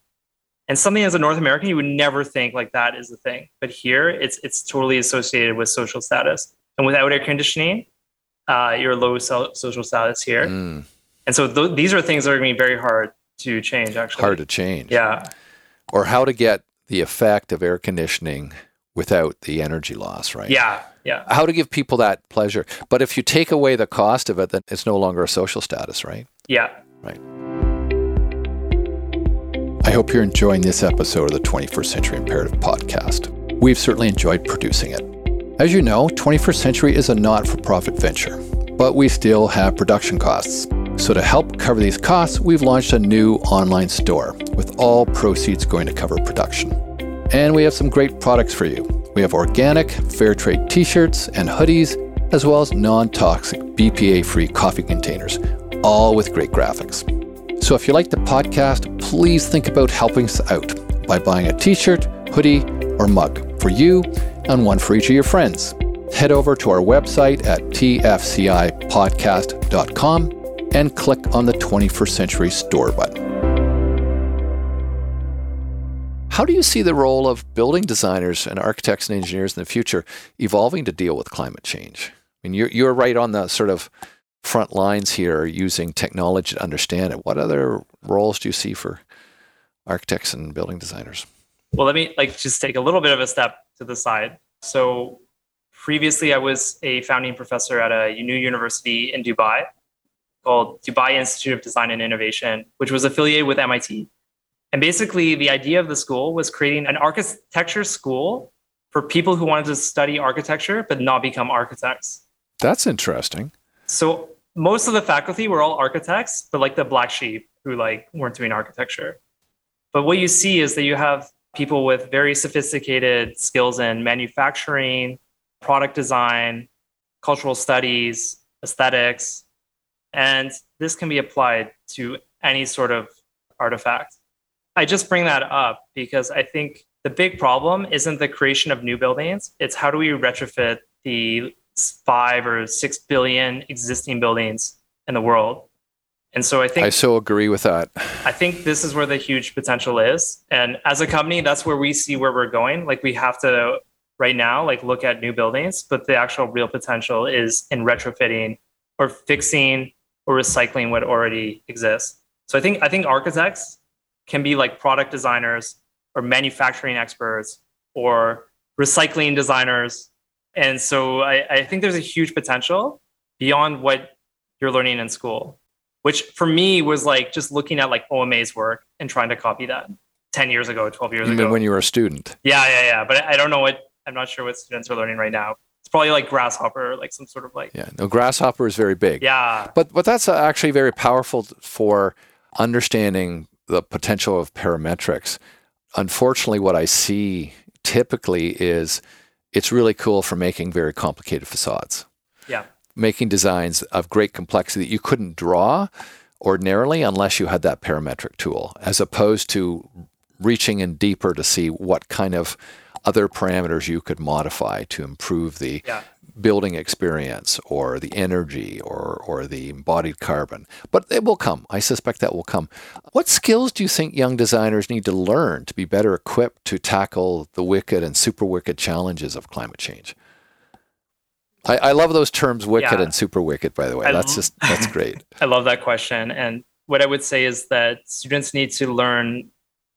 And something as a North American, you would never think like that is the thing. But here it's it's totally associated with social status. And without air conditioning, uh, you're low so- social status here. Mm, And so th- these are things that are going to be very hard to change, actually. hard to change. Yeah. Or how to get the effect of air conditioning without the energy loss, right? Yeah. Yeah. How to give people that pleasure. But if you take away the cost of it, then it's no longer a social status, right? Yeah. I hope you're enjoying this episode of the 21st Century Imperative podcast. We've certainly enjoyed producing it. As you know, 21st Century is a not for profit venture, but we still have production costs. So, to help cover these costs, we've launched a new online store with all proceeds going to cover production. And we have some great products for you. We have organic, fair trade t shirts and hoodies, as well as non toxic, BPA free coffee containers, all with great graphics. So if you like the podcast, please think about helping us out by buying a t shirt, hoodie, or mug for you and one for each of your friends. Head over to our website at tfcipodcast.com and click on the 21st Century Store button. How do you see the role of building designers and architects and engineers in the future evolving to deal with climate change? I mean, you're, you're right on the sort of front lines here are using technology to understand it. What other roles do you see for architects and building designers? Well, let me like just take a little bit of a step to the side. So previously I was a founding professor at a new university in Dubai called Dubai Institute of Design and Innovation, which was affiliated with MIT. And basically the idea of the school was creating an architecture school for people who wanted to study architecture but not become architects. That's interesting. So most of the faculty were all architects, but like the black sheep who like weren't doing architecture. But what you see is that you have people with very sophisticated skills in manufacturing, product design, cultural studies, aesthetics, and this can be applied to any sort of artifact. I just bring that up because I think the big problem isn't the creation of new buildings, it's how do we retrofit the five or six billion existing buildings in the world. And so I think I so agree with that. I think this is where the huge potential is. And as a company, that's where we see where we're going. Like we have to right now, like look at new buildings, but the actual real potential is in retrofitting or fixing or recycling what already exists. So I think I think architects can be like product designers or manufacturing experts or recycling designers. And so I, I think there's a huge potential beyond what you're learning in school, which for me was like just looking at like OMA's work and trying to copy that 10 years ago, 12 years you ago. when you were a student. Yeah, yeah, yeah. But I don't know what, I'm not sure what students are learning right now. It's probably like Grasshopper, like some sort of like. Yeah, no, Grasshopper is very big. Yeah. But, but that's actually very powerful for understanding the potential of parametrics. Unfortunately, what I see typically is it's really cool for making very complicated facades. Yeah. Making designs of great complexity that you couldn't draw ordinarily unless you had that parametric tool, as opposed to reaching in deeper to see what kind of other parameters you could modify to improve the yeah building experience or the energy or, or the embodied carbon. But it will come. I suspect that will come. What skills do you think young designers need to learn to be better equipped to tackle the wicked and super wicked challenges of climate change? I, I love those terms wicked yeah. and super wicked, by the way. I that's just that's great. I love that question. And what I would say is that students need to learn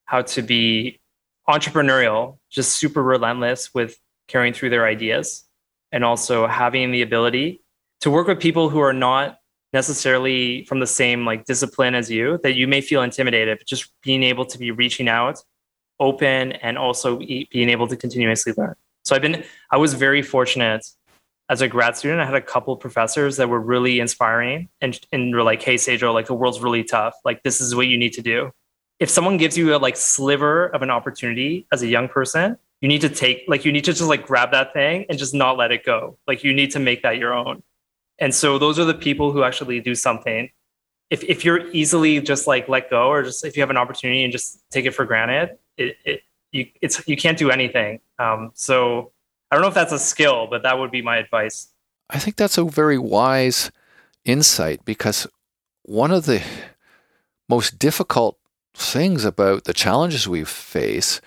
how to be entrepreneurial, just super relentless with carrying through their ideas and also having the ability to work with people who are not necessarily from the same like discipline as you that you may feel intimidated but just being able to be reaching out open and also being able to continuously learn. So i've been i was very fortunate as a grad student. I had a couple of professors that were really inspiring and, and were like hey Sejal, like the world's really tough. Like this is what you need to do. If someone gives you a like sliver of an opportunity as a young person you need to take like you need to just like grab that thing and just not let it go. Like you need to make that your own. And so those are the people who actually do something. If, if you're easily just like let go or just if you have an opportunity and just take it for granted it, it you it's you can't do anything. Um, so i don't know if that's a skill but that would be my advice. I think that's a very wise insight because one of the most difficult things about the challenges we face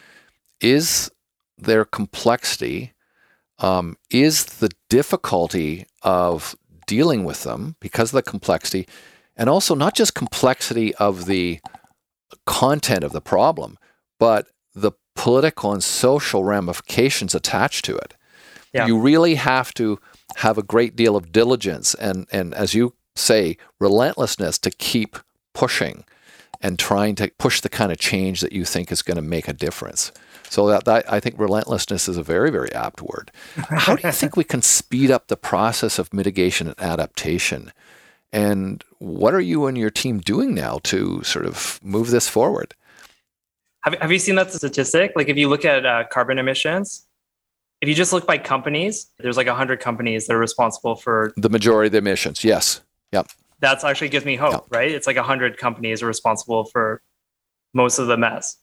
is their complexity um, is the difficulty of dealing with them because of the complexity, and also not just complexity of the content of the problem, but the political and social ramifications attached to it. Yeah. You really have to have a great deal of diligence and, and, as you say, relentlessness to keep pushing and trying to push the kind of change that you think is going to make a difference. So that, that, I think relentlessness is a very, very apt word. How do you think we can speed up the process of mitigation and adaptation? And what are you and your team doing now to sort of move this forward? Have, have you seen that statistic? Like if you look at uh, carbon emissions, if you just look by companies, there's like 100 companies that are responsible for the majority of the emissions. Yes. Yep. That's actually gives me hope, right? It's like 100 companies are responsible for most of the mess.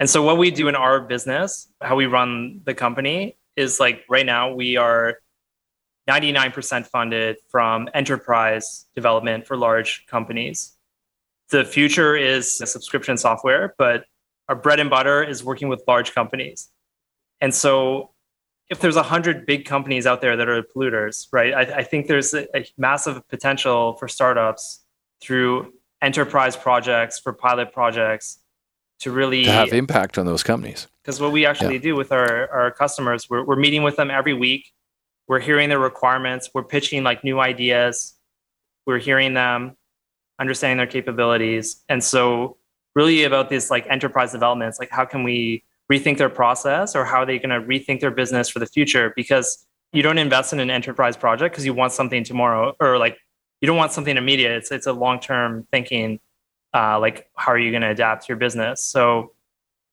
And so what we do in our business, how we run the company is like right now we are 99% funded from enterprise development for large companies. The future is subscription software, but our bread and butter is working with large companies. And so if there's 100 big companies out there that are polluters, right, I, I think there's a, a massive potential for startups through enterprise projects, for pilot projects, to really to have impact on those companies. Because what we actually yeah. do with our, our customers, we're, we're meeting with them every week. We're hearing their requirements. We're pitching like new ideas. We're hearing them, understanding their capabilities. And so really about this like enterprise developments, like how can we rethink their process or how are they going to rethink their business for the future? Because you don't invest in an enterprise project because you want something tomorrow or like you don't want something immediate. It's, it's a long-term thinking uh, like how are you going to adapt your business so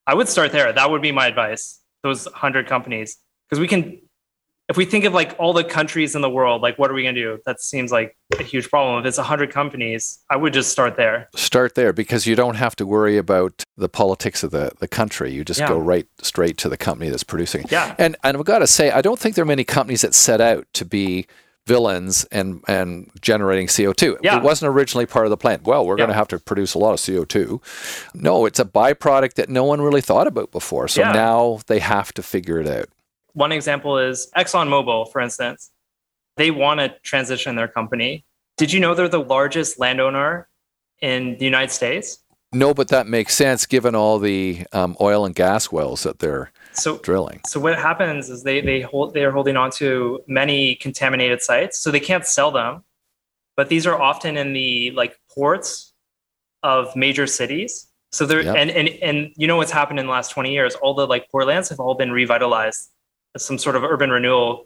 i would start there that would be my advice those 100 companies because we can if we think of like all the countries in the world, like what are we going to do? That seems like a huge problem. If it's 100 companies, I would just start there. Start there because you don't have to worry about the politics of the, the country. You just Yeah. go right straight to the company that's producing it. Yeah. And and I've got to say, I don't think there are many companies that set out to be villains and and generating CO2. Yeah. It wasn't originally part of the plan. Well, we're Yeah. going to have to produce a lot of CO2. No, it's a byproduct that no one really thought about before. So Yeah. now they have to figure it out. One example is ExxonMobil, for instance. They want to transition their company. Did you know they're the largest landowner in the United States? No, but that makes sense given all the um, oil and gas wells that they're So drilling. So what happens is they they hold they are holding on to many contaminated sites, so they can't sell them. But these are often in the like ports of major cities. So they're Yep. and, and and you know what's happened in the last 20 years? All the like poor lands have all been revitalized some sort of urban renewal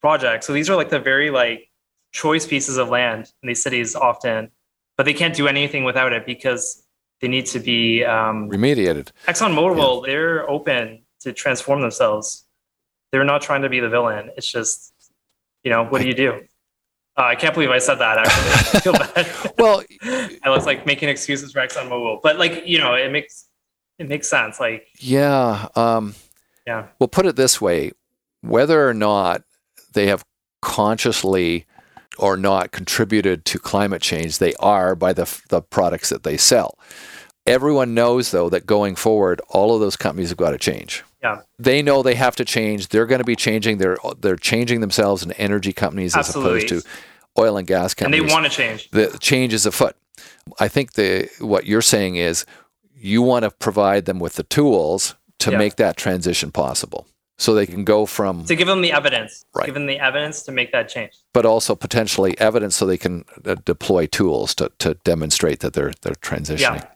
project. So these are like the very like choice pieces of land in these cities often, but they can't do anything without it because they need to be um, Remediated. ExxonMobil, they're open to transform themselves. They're not trying to be the villain. It's just, you know, what do you do? Uh, I can't believe I said that. Actually, I feel bad. Well, I was like making excuses for ExxonMobil, but like, you know, it makes it makes sense. Like, yeah. Um, yeah, Well, put it this way whether or not they have consciously or not contributed to climate change, they are by the, the products that they sell. Everyone knows, though, that going forward, all of those companies have got to change. Yeah. They know they have to change. They're going to be changing. They're they're changing themselves in energy companies as opposed to oil and gas companies. and they want to change. the change is afoot. I think the what you're saying is you want to provide them with the tools to Yeah. make that transition possible, so they can go from, To give them the evidence, Right. give them the evidence to make that change. but also potentially evidence, so they can uh, deploy tools to to demonstrate that they're they're transitioning. yeah.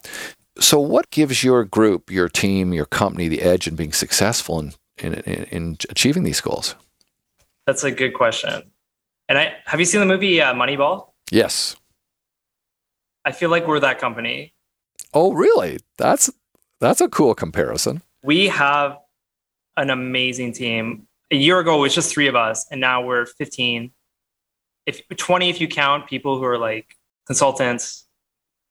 So, what gives your group, your team, your company the edge in being successful in in, in, in achieving these goals? That's a good question. And I have you seen the movie uh, Moneyball? Yes. I feel like we're that company. Oh, really? That's that's a cool comparison. We have an amazing team. A year ago, it was just three of us, and now we're 15. If 20, if you count people who are like consultants,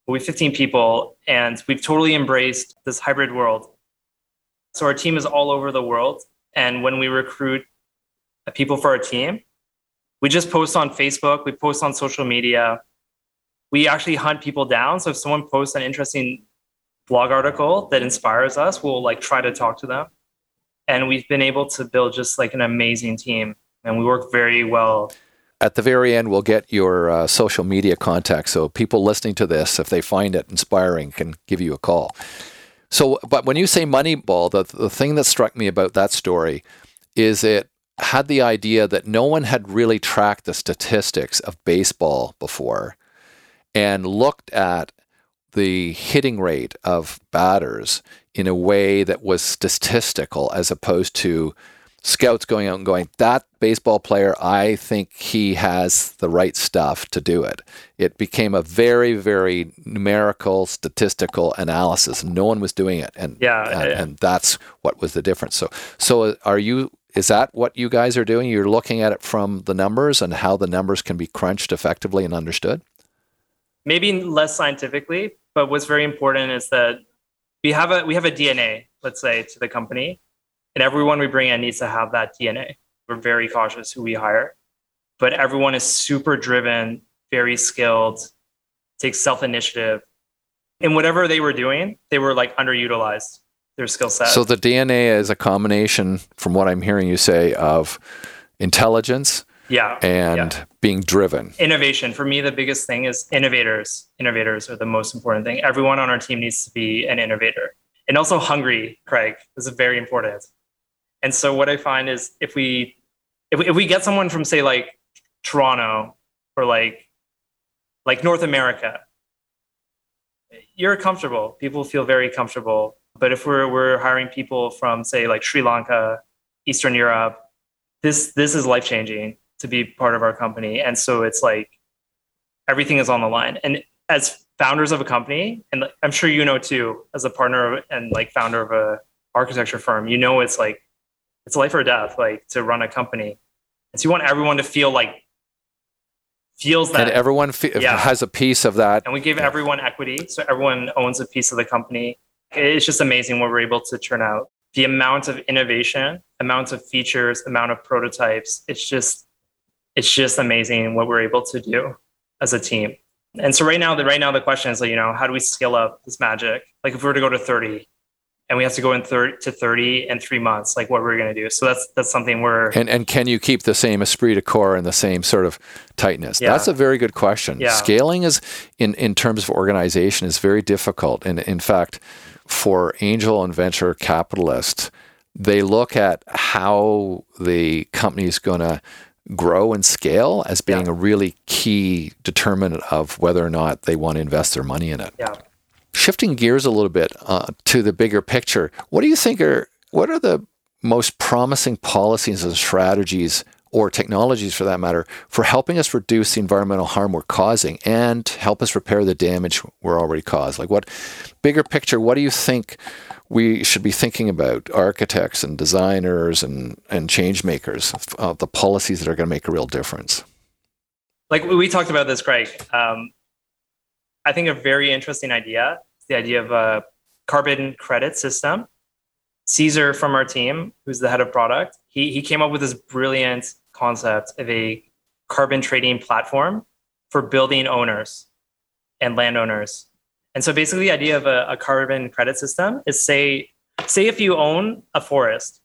we have 15 people, and we've totally embraced this hybrid world. So our team is all over the world, and when we recruit people for our team, we just post on Facebook, we post on social media. We actually hunt people down. So if someone posts an interesting blog article that inspires us, we'll like try to talk to them. And we've been able to build just like an amazing team, and we work very well. At the very end, we'll get your uh, social media contact. So people listening to this, if they find it inspiring, can give you a call. So, but when you say Moneyball, the, the thing that struck me about that story is it had the idea that no one had really tracked the statistics of baseball before and looked at the hitting rate of batters in a way that was statistical as opposed to scouts going out and going, that baseball player, I think he has the right stuff to do it. It became a very, very numerical, statistical analysis. No one was doing it, and Yeah, and, yeah. and that's what was the difference. So, so are you? Is that what you guys are doing? You're looking at it from the numbers and how the numbers can be crunched effectively and understood. Maybe less scientifically, but what's very important is that we have a we have a DNA, let's say, to the company, and everyone we bring in needs to have that DNA. We're very cautious who we hire, but everyone is super driven, very skilled, takes self initiative. In whatever they were doing, they were like underutilized their skill set. So the DNA is a combination, from what I'm hearing you say, of intelligence yeah, and yeah. being driven. innovation. For me the biggest thing is innovators. Innovators are the most important thing. Everyone on our team needs to be an innovator. And also hungry craig this is very important. And so what i find is if we if we, if we get someone from say like toronto or like like north america you're comfortable. People feel very comfortable. But if we're we're hiring people from say like sri lanka eastern europe this this is life changing to be part of our company. And so it's like everything is on the line. And as founders of a company, and I'm sure you know too, as a partner and like founder of a architecture firm, you know it's like it's life or death, like to run a company. And so you want everyone to feel like feels that and everyone fe- Yeah. has a piece of that. and we give everyone equity so everyone owns a piece of the company it's just amazing what we're able to churn out the amount of innovation amount of features amount of prototypes it's just it's just amazing what we're able to do as a team and so right now the right now the question is like you know how do we scale up this magic like if we were to go to 30 and we have to go in thir- to 30 in three months like what we're going to do so that's that's something we're And and can you keep the same esprit de corps and the same sort of tightness? Yeah. That's a very good question. Yeah. Scaling is in in terms of organization is very difficult. And in fact, for angel and venture capitalists, they look at how the company is going to grow and scale as being Yeah. a really key determinant of whether or not they want to invest their money in it. yeah Shifting gears a little bit uh, to the bigger picture, what do you think are what are the most promising policies and strategies or technologies for that matter for helping us reduce the environmental harm we're causing and help us repair the damage we're already caused? Like what bigger picture, what do you think we should be thinking about architects and designers and, and change makers of the policies that are going to make a real difference? like we talked about this, Craig. Um, I think a very interesting idea is the idea of a carbon credit system. Caesar from our team, who's the head of product, he, he came up with this brilliant concept of a carbon trading platform for building owners and landowners. And so basically the idea of a, a carbon credit system is say, say if you own a forest,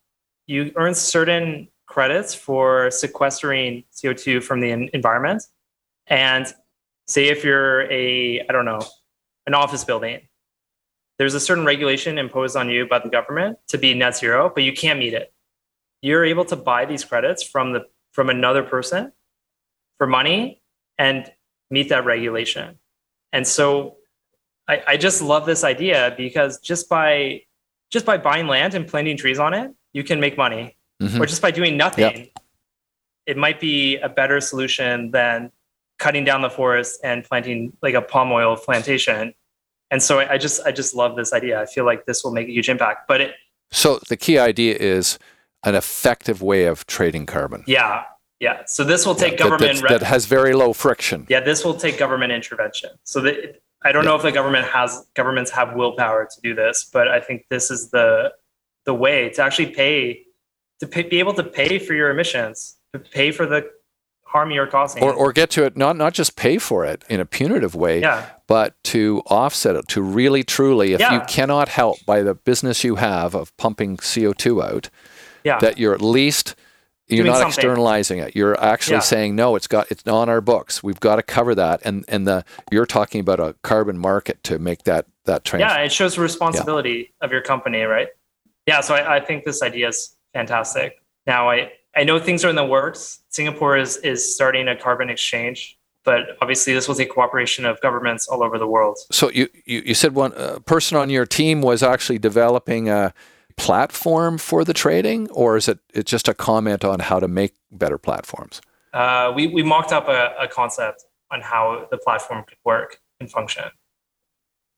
you earn certain credits for sequestering CO2 from the en- environment. And say if you're a, I don't know, an office building, there's a certain regulation imposed on you by the government to be net zero, but you can't meet it. You're able to buy these credits from the from another person for money and meet that regulation. And so I, I just love this idea because just by just by buying land and planting trees on it, you can make money. Mhm. Or just by doing nothing, it might be a better solution than cutting down the forest and planting like a palm oil plantation. And so I, I just I just love this idea. I feel like this will make a huge impact. But it So the key idea is an effective way of trading carbon. yeah, yeah. So this will take that- government re- that has very low friction. yeah, this will take government intervention. So that I don't know if the government has governments have willpower to do this, but I think this is the the way to actually pay to pay, be able to pay for your emissions, to pay for the harm you're causing. Or, or get to it, not, not just pay for it in a punitive way, yeah, but to offset it, to really truly, if you cannot help by the business you have of pumping CO2 out, yeah, that you're at least you're Doing not something. externalizing it. You're actually Yeah. saying no. It's got it's on our books. We've got to cover that, and and the you're talking about a carbon market to make that that transfer. yeah. It shows the responsibility of your company, right? Yeah. So I, I think this idea is fantastic. Now I I know things are in the works. Singapore is is starting a carbon exchange, but obviously this was a cooperation of governments all over the world. So you, you, you said one uh, person on your team was actually developing a platform for the trading, or is it it's just a comment on how to make better platforms? Uh, we we mocked up a, a concept on how the platform could work and function.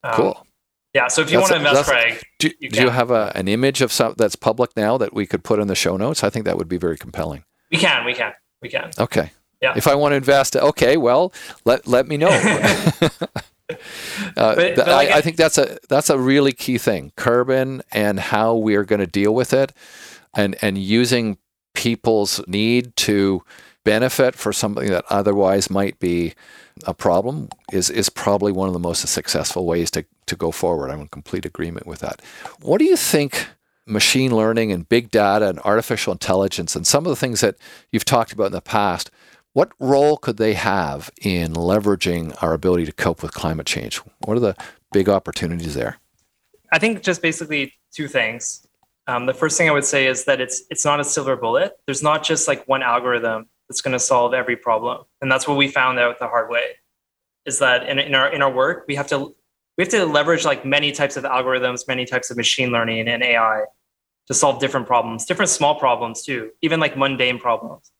Um, Cool. Yeah. So if you That's want to invest, that's- Craig, Do, you do you have a, an image of some that's public now that we could put in the show notes? I think that would be very compelling. we can, we can, we can. Okay. Yeah. If I want to invest, okay, well, let let me know. uh, But- but I, I I- think that's a that's a really key thing. Carbon and how we are going to deal with it, and and using people's need to benefit for something that otherwise might be a problem is is probably one of the most successful ways to to go forward. I'm in complete agreement with that. What do you think? Machine learning and big data and artificial intelligence and some of the things that you've talked about in the past what role could they have in leveraging our ability to cope with climate change? What are the big opportunities there? I think just basically two things. Um, the first thing I would say is that it's it's not a silver bullet. There's not just like one algorithm that's going to solve every problem, and that's what we found out the hard way. Is that in, in our in our work we have to we have to leverage like many types of algorithms, many types of machine learning and AI to solve different problems, different small problems too, even like mundane problems,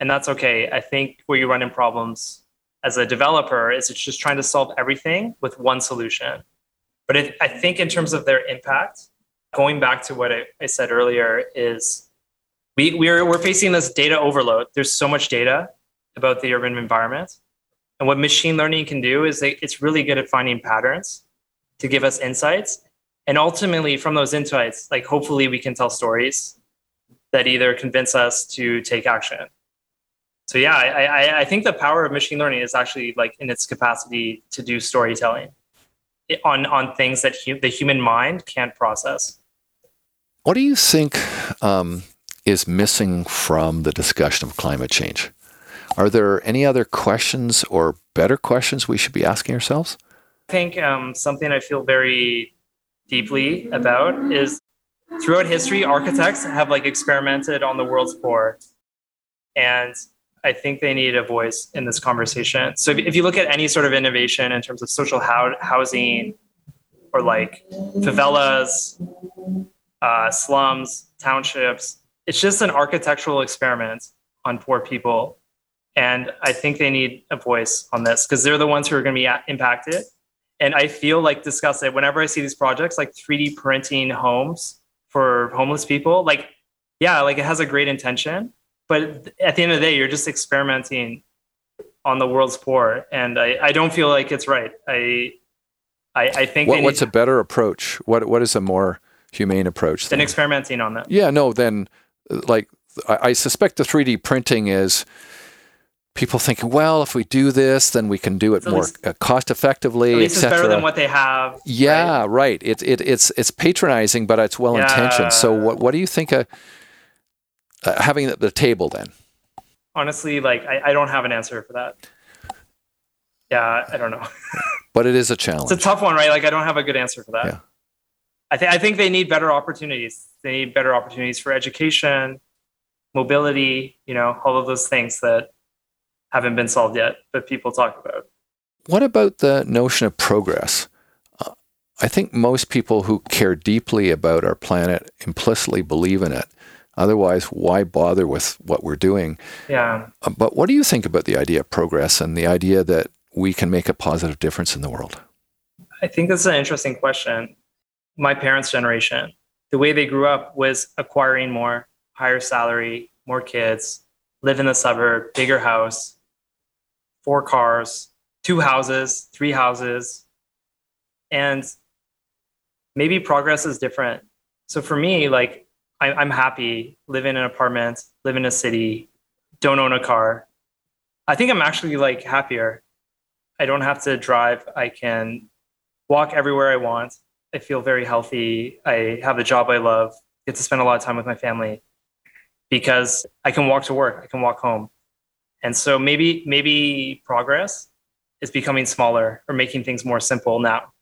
and that's okay. I think where you run in problems as a developer is it's just trying to solve everything with one solution. But I think in terms of their impact, going back to what I, I said earlier, is we, we're, we're facing this data overload. There's so much data about the urban environment. And what machine learning can do is it's really good at finding patterns to give us insights. And ultimately, from those insights, like hopefully we can tell stories that either convince us to take action. So yeah, I, I, I think the power of machine learning is actually like in its capacity to do storytelling on on things that hu- the human mind can't process. What do you think um, is missing from the discussion of climate change? Are there any other questions or better questions we should be asking ourselves? I think um, something I feel very deeply about is throughout history, architects have like experimented on the world's poor, and I think they need a voice in this conversation. So if, if you look at any sort of innovation in terms of social ho- housing or like favelas, uh, slums, townships, it's just an architectural experiment on poor people. And I think they need a voice on this because they're the ones who are going to be impacted. And I feel like discuss it whenever I see these projects like 3D printing homes for homeless people. Like, yeah, like it has a great intention, but at the end of the day, you're just experimenting on the world's poor, and I, I don't feel like it's right. I I, I think what, what's a better approach? What what is a more humane approach than experimenting on that? Yeah, no. Then, like, I, I suspect the 3D printing is people thinking, well, if we do this, then we can do it more least, uh, cost effectively, etc. It's better than what they have. Yeah, right. right. It, it, it's it's patronizing, but it's well intentioned. Yeah. So, what what do you think of uh, having the, the table then? Honestly, like I, I don't have an answer for that. Yeah, I don't know. but it is a challenge. It's a tough one, right? Like I don't have a good answer for that. Yeah. I think I think they need better opportunities. They need better opportunities for education, mobility, you know, all of those things that haven't been solved yet, but people talk about. What about the notion of progress? Uh, I think most people who care deeply about our planet implicitly believe in it. Otherwise, why bother with what we're doing? Yeah. Uh, but what do you think about the idea of progress and the idea that we can make a positive difference in the world? I think that's an interesting question. My parents' generation, the way they grew up was acquiring more, higher salary, more kids, live in the suburb, bigger house, four cars, two houses, three houses. And maybe progress is different. So for me, like I, am happy, live in an apartment, live in a city, don't own a car. I think I'm actually like happier. I don't have to drive. I can walk everywhere I want. I feel very healthy. I have the job I love, get to spend a lot of time with my family because I can walk to work, I can walk home. And so maybe maybe progress is becoming smaller or making things more simple now.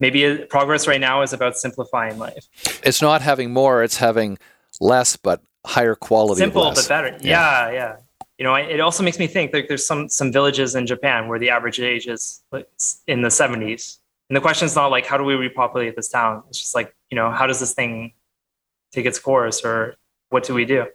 Maybe progress right now is about simplifying life. It's not having more; it's having less, but higher quality. Simple but better. Yeah, yeah. yeah. You know, it also makes me think like there's some some villages in Japan where the average age is in the 70s, and the question is not like how do we repopulate this town. It's just like you know how does this thing take its course, or what do we do?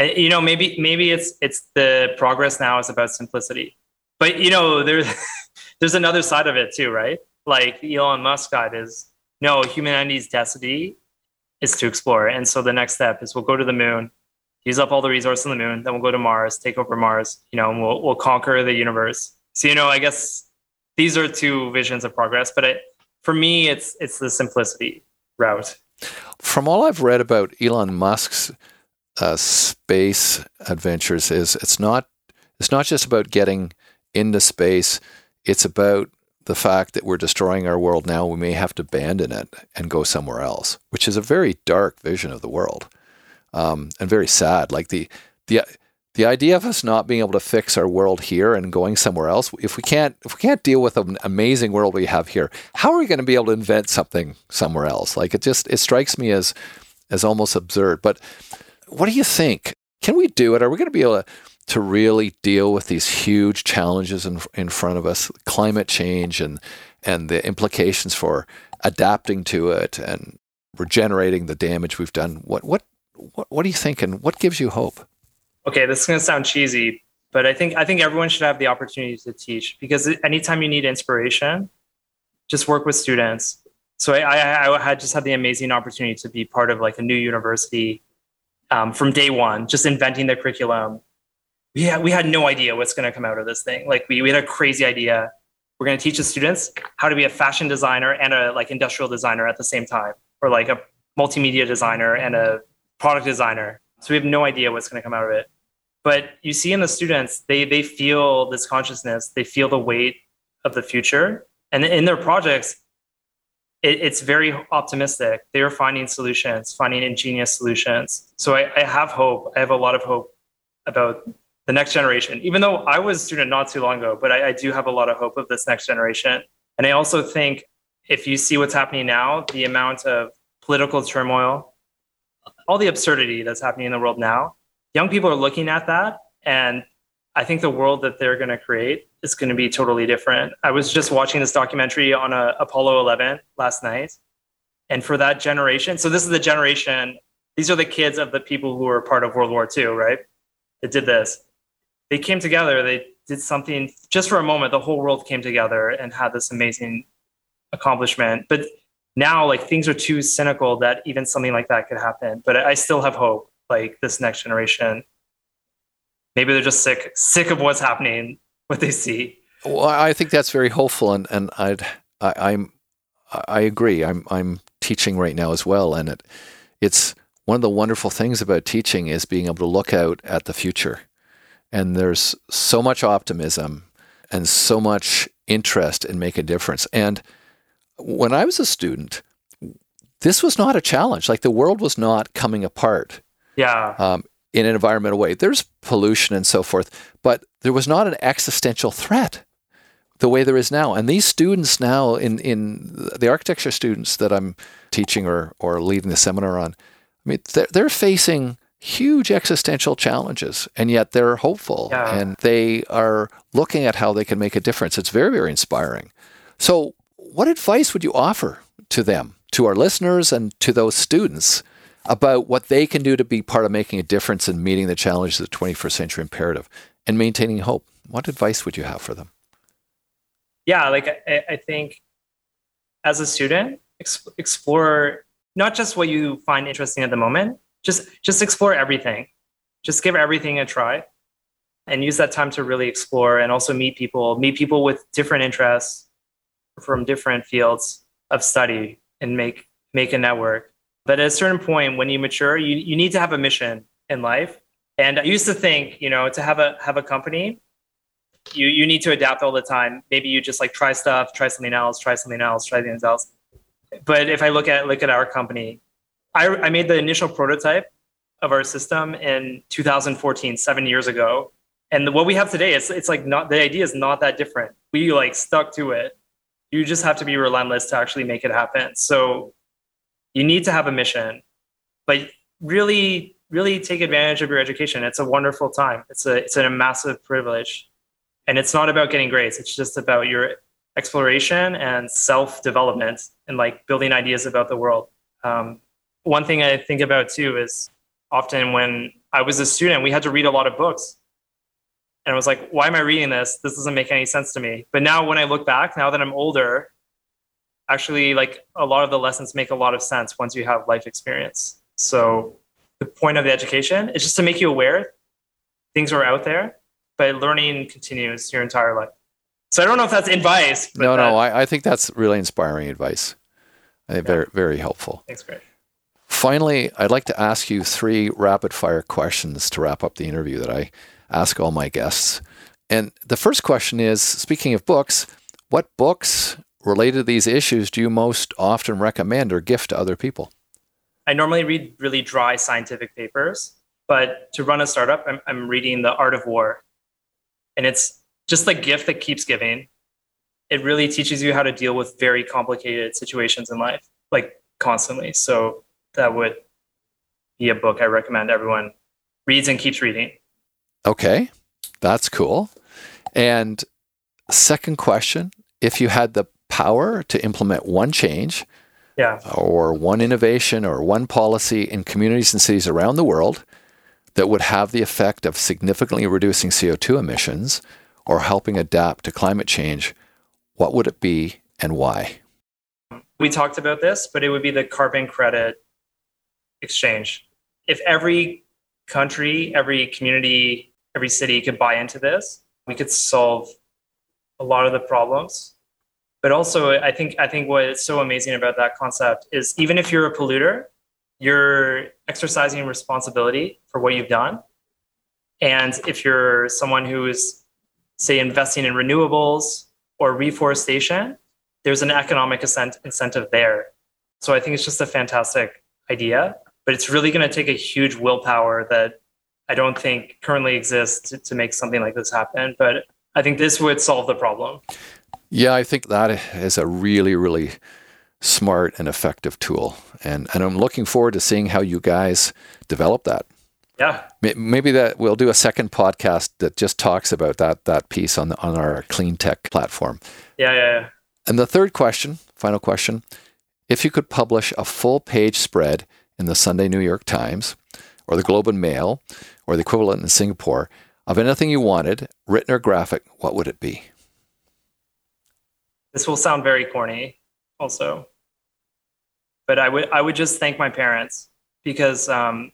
And, you know maybe maybe it's it's the progress now is about simplicity but you know there's there's another side of it too right like elon musk got is no humanity's destiny is to explore. And so the next step is we'll go to the moon use up all the resources on the moon then we'll go to mars take over mars you know and we'll, we'll conquer the universe. So you know i guess these are two visions of progress but it, for me it's it's the simplicity route. From all i've read about elon musk's uh, space adventures is it's not it's not just about getting into space. It's about the fact that we're destroying our world now. We may have to abandon it and go somewhere else, which is a very dark vision of the world um, and very sad. Like the the the idea of us not being able to fix our world here and going somewhere else if we can't if we can't deal with an amazing world we have here how are we going to be able to invent something somewhere else like it just it strikes me as as almost absurd but what do you think? Can we do it? Are we going to be able to, to really deal with these huge challenges in, in front of us, climate change and, and the implications for adapting to it and regenerating the damage we've done? What, what, what, what do you think and what gives you hope? Okay, this is going to sound cheesy, but I think I think everyone should have the opportunity to teach because anytime you need inspiration, just work with students. So I, I, I had just had the amazing opportunity to be part of like a new university um, from day one, just inventing the curriculum. Had, we had no idea what's going to come out of this thing. Like we, we had a crazy idea. We're going to teach the students how to be a fashion designer and a like industrial designer at the same time, or like a multimedia designer and a product designer. So we have no idea what's going to come out of it. But you see in the students, they they feel this consciousness, they feel the weight of the future, and in their projects, it, it's very optimistic. They are finding solutions, finding ingenious solutions. So I, I have hope. I have a lot of hope about the next generation. Even though I was a student not too long ago, but I, I do have a lot of hope of this next generation. And I also think if you see what's happening now, the amount of political turmoil, all the absurdity that's happening in the world now, young people are looking at that and I think the world that they're going to create is going to be totally different. I was just watching this documentary on a, uh, Apollo 11 last night. And for that generation, so this is the generation, these are the kids of the people who were part of World War II, right? That did this. They came together, they did something just for a moment, the whole world came together and had this amazing accomplishment. But now, like, things are too cynical that even something like that could happen. But I still have hope, like, this next generation maybe they're just sick sick of what's happening, what they see. Well, I think that's very hopeful, and and I'd I, I'm I agree. I'm I'm teaching right now as well, and it it's one of the wonderful things about teaching is being able to look out at the future. And there's so much optimism and so much interest in making a difference. And when I was a student, this was not a challenge. Like the world was not coming apart. Yeah. Um, in an environmental way. There's pollution and so forth, but there was not an existential threat the way there is now. And these students now, in, in the architecture students that I'm teaching or, or leading the seminar on, I mean, they're, they're facing huge existential challenges, and yet they're hopeful yeah. and they are looking at how they can make a difference. It's very, very inspiring. So, what advice would you offer to them, to our listeners, and to those students about what they can do to be part of making a difference in meeting the challenges of the 21st century imperative and maintaining hope. What advice would you have for them? Yeah, like I, I think as a student, explore not just what you find interesting at the moment, just just explore everything. Just give everything a try and use that time to really explore and also meet people, meet people with different interests from different fields of study and make make a network but at a certain point, when you mature, you, you need to have a mission in life. And I used to think, you know, to have a have a company, you you need to adapt all the time. Maybe you just like try stuff, try something else, try something else, try things else. But if I look at look at our company, I, I made the initial prototype of our system in 2014, seven years ago. And what we have today, it's it's like not the idea is not that different. We like stuck to it. You just have to be relentless to actually make it happen. So you need to have a mission, but really, really take advantage of your education. It's a wonderful time. It's a it's a massive privilege, and it's not about getting grades. It's just about your exploration and self development and like building ideas about the world. Um, one thing I think about too is often when I was a student, we had to read a lot of books. And I was like, why am I reading this? This doesn't make any sense to me. But now when I look back, now that I'm older, actually like a lot of the lessons make a lot of sense once you have life experience. So the point of the education is just to make you aware things are out there, but learning continues your entire life. So I don't know if that's advice. no, that, no, I, I, think that's really inspiring advice. Uh, yeah. Very, very helpful. Thanks, Greg. Finally, I'd like to ask you three rapid fire questions to wrap up the interview that I ask all my guests. And the first question is speaking of books, what books related to these issues do you most often recommend or gift to other people? I normally read really dry scientific papers, but to run a startup, I'm, I'm reading The Art of War. And it's just the gift that keeps giving. It really teaches you how to deal with very complicated situations in life, like constantly. So that would be a book I recommend everyone reads and keeps reading. Okay, that's cool. And second question if you had the power to implement one change yeah. or one innovation or one policy in communities and cities around the world that would have the effect of significantly reducing CO2 emissions or helping adapt to climate change, what would it be and why? We talked about this, but it would be the carbon credit exchange. if every country, every community, every city could buy into this, we could solve a lot of the problems. But also, I think I think what is so amazing about that concept is even if you're a polluter, you're exercising responsibility for what you've done. And if you're someone who is, say, investing in renewables or reforestation, there's an economic incentive there. So I think it's just a fantastic idea, but it's really going to take a huge willpower that I don't think currently exists to, to make something like this happen. But I think this would solve the problem. Yeah, I think that is a really, really smart and effective tool. And, and I'm looking forward to seeing how you guys develop that. Yeah. Maybe that we'll do a second podcast that just talks about that that piece on the, on our clean tech platform. Yeah, yeah, yeah. And the third question, final question, if you could publish a full page spread in the Sunday New York Times or the Globe and Mail or the equivalent in Singapore of anything you wanted, written or graphic, what would it be? This will sound very corny also. But I would I would just thank my parents because um,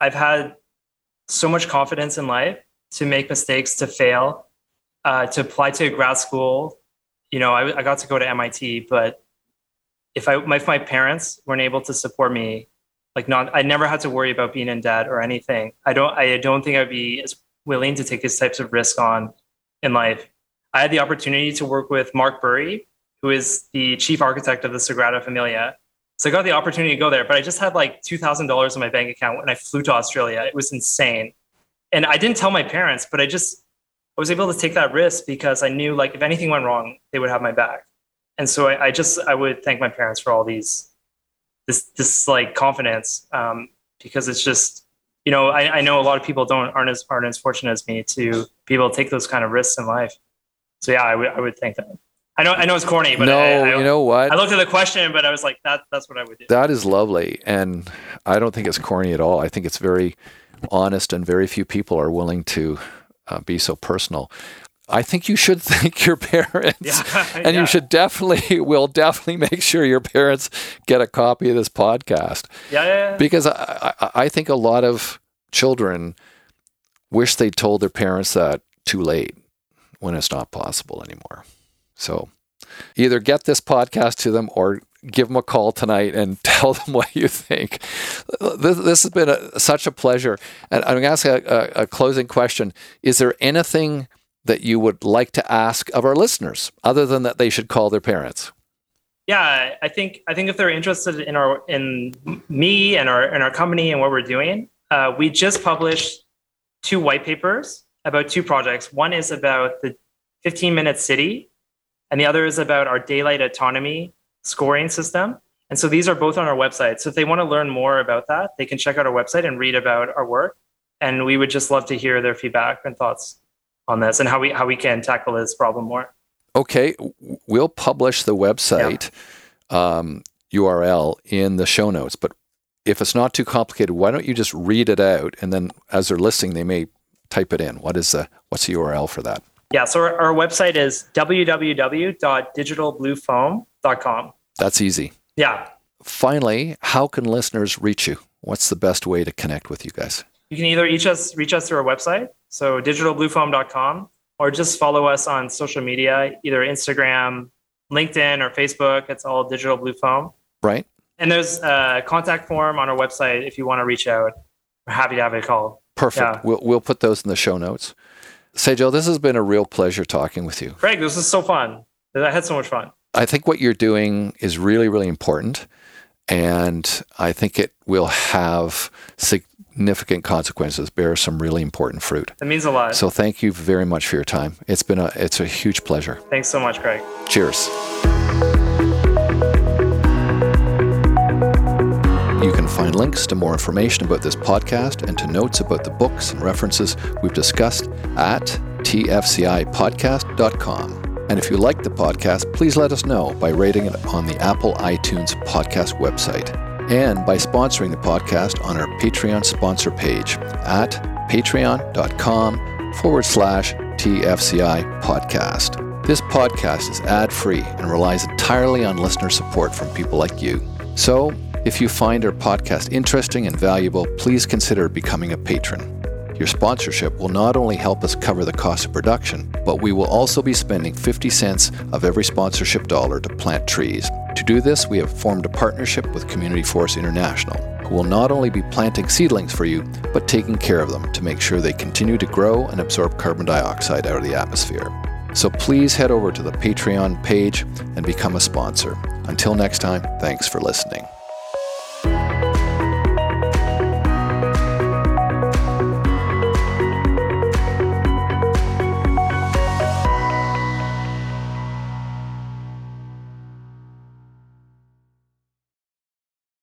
I've had so much confidence in life to make mistakes, to fail, uh, to apply to a grad school. You know, I, I got to go to MIT, but if I if my parents weren't able to support me, like not, I never had to worry about being in debt or anything. I don't I don't think I'd be as willing to take these types of risk on in life. I had the opportunity to work with Mark Burry, who is the chief architect of the Sagrada Familia, so I got the opportunity to go there, but I just had like $2,000 in my bank account when I flew to Australia. It was insane. And I didn't tell my parents, but I just I was able to take that risk because I knew like if anything went wrong, they would have my back. And so I, I just I would thank my parents for all these this this like confidence um, because it's just you know I, I know a lot of people don't aren't as aren't as fortunate as me to be able to take those kind of risks in life. So yeah, I would I would thank them. I know I know it's corny, but no, I, I, you know what? I looked at the question, but I was like, that that's what I would do. That is lovely, and I don't think it's corny at all. I think it's very honest, and very few people are willing to uh, be so personal. I think you should thank your parents, yeah, and yeah. you should definitely will definitely make sure your parents get a copy of this podcast. Yeah, yeah because I, I, I think a lot of children wish they told their parents that too late when it's not possible anymore. So either get this podcast to them or give them a call tonight and tell them what you think. This, this has been a, such a pleasure. And I'm going to ask a, a, a closing question. Is there anything that you would like to ask of our listeners other than that they should call their parents? Yeah, I think I think if they're interested in our in me and our and our company and what we're doing, uh, we just published two white papers about two projects. One is about the 15 minute city and the other is about our daylight autonomy scoring system. And so these are both on our website. So if they want to learn more about that, they can check out our website and read about our work. And we would just love to hear their feedback and thoughts on this and how we how we can tackle this problem more. Okay, we'll publish the website yeah. um, URL in the show notes. But if it's not too complicated, why don't you just read it out and then as they're listening, they may type it in. What is the what's the URL for that? Yeah, so our, our website is www.digitalbluefoam.com. That's easy. Yeah. Finally, how can listeners reach you? What's the best way to connect with you guys? You can either reach us reach us through our website, so digitalbluefoam.com, or just follow us on social media, either Instagram, LinkedIn, or Facebook. It's all Digital Blue Foam. Right. And there's a contact form on our website if you want to reach out. We're happy to have a call. Perfect. Yeah. We'll, we'll put those in the show notes. Say, Sejal, this has been a real pleasure talking with you. Greg, this is so fun. I had so much fun. I think what you're doing is really, really important. And I think it will have significant consequences, bear some really important fruit. It means a lot. So thank you very much for your time. It's been a it's a huge pleasure. Thanks so much, Greg. Cheers. You can find links to more information about this podcast and to notes about the books and references we've discussed at tfcipodcast.com. And if you like the podcast, please let us know by rating it on the Apple iTunes podcast website and by sponsoring the podcast on our Patreon sponsor page at patreon.com forward slash TFCI podcast. This podcast is ad free and relies entirely on listener support from people like you. So, If you find our podcast interesting and valuable, please consider becoming a patron. Your sponsorship will not only help us cover the cost of production, but we will also be spending 50 cents of every sponsorship dollar to plant trees. To do this, we have formed a partnership with Community Forest International, who will not only be planting seedlings for you, but taking care of them to make sure they continue to grow and absorb carbon dioxide out of the atmosphere. So please head over to the Patreon page and become a sponsor. Until next time, thanks for listening.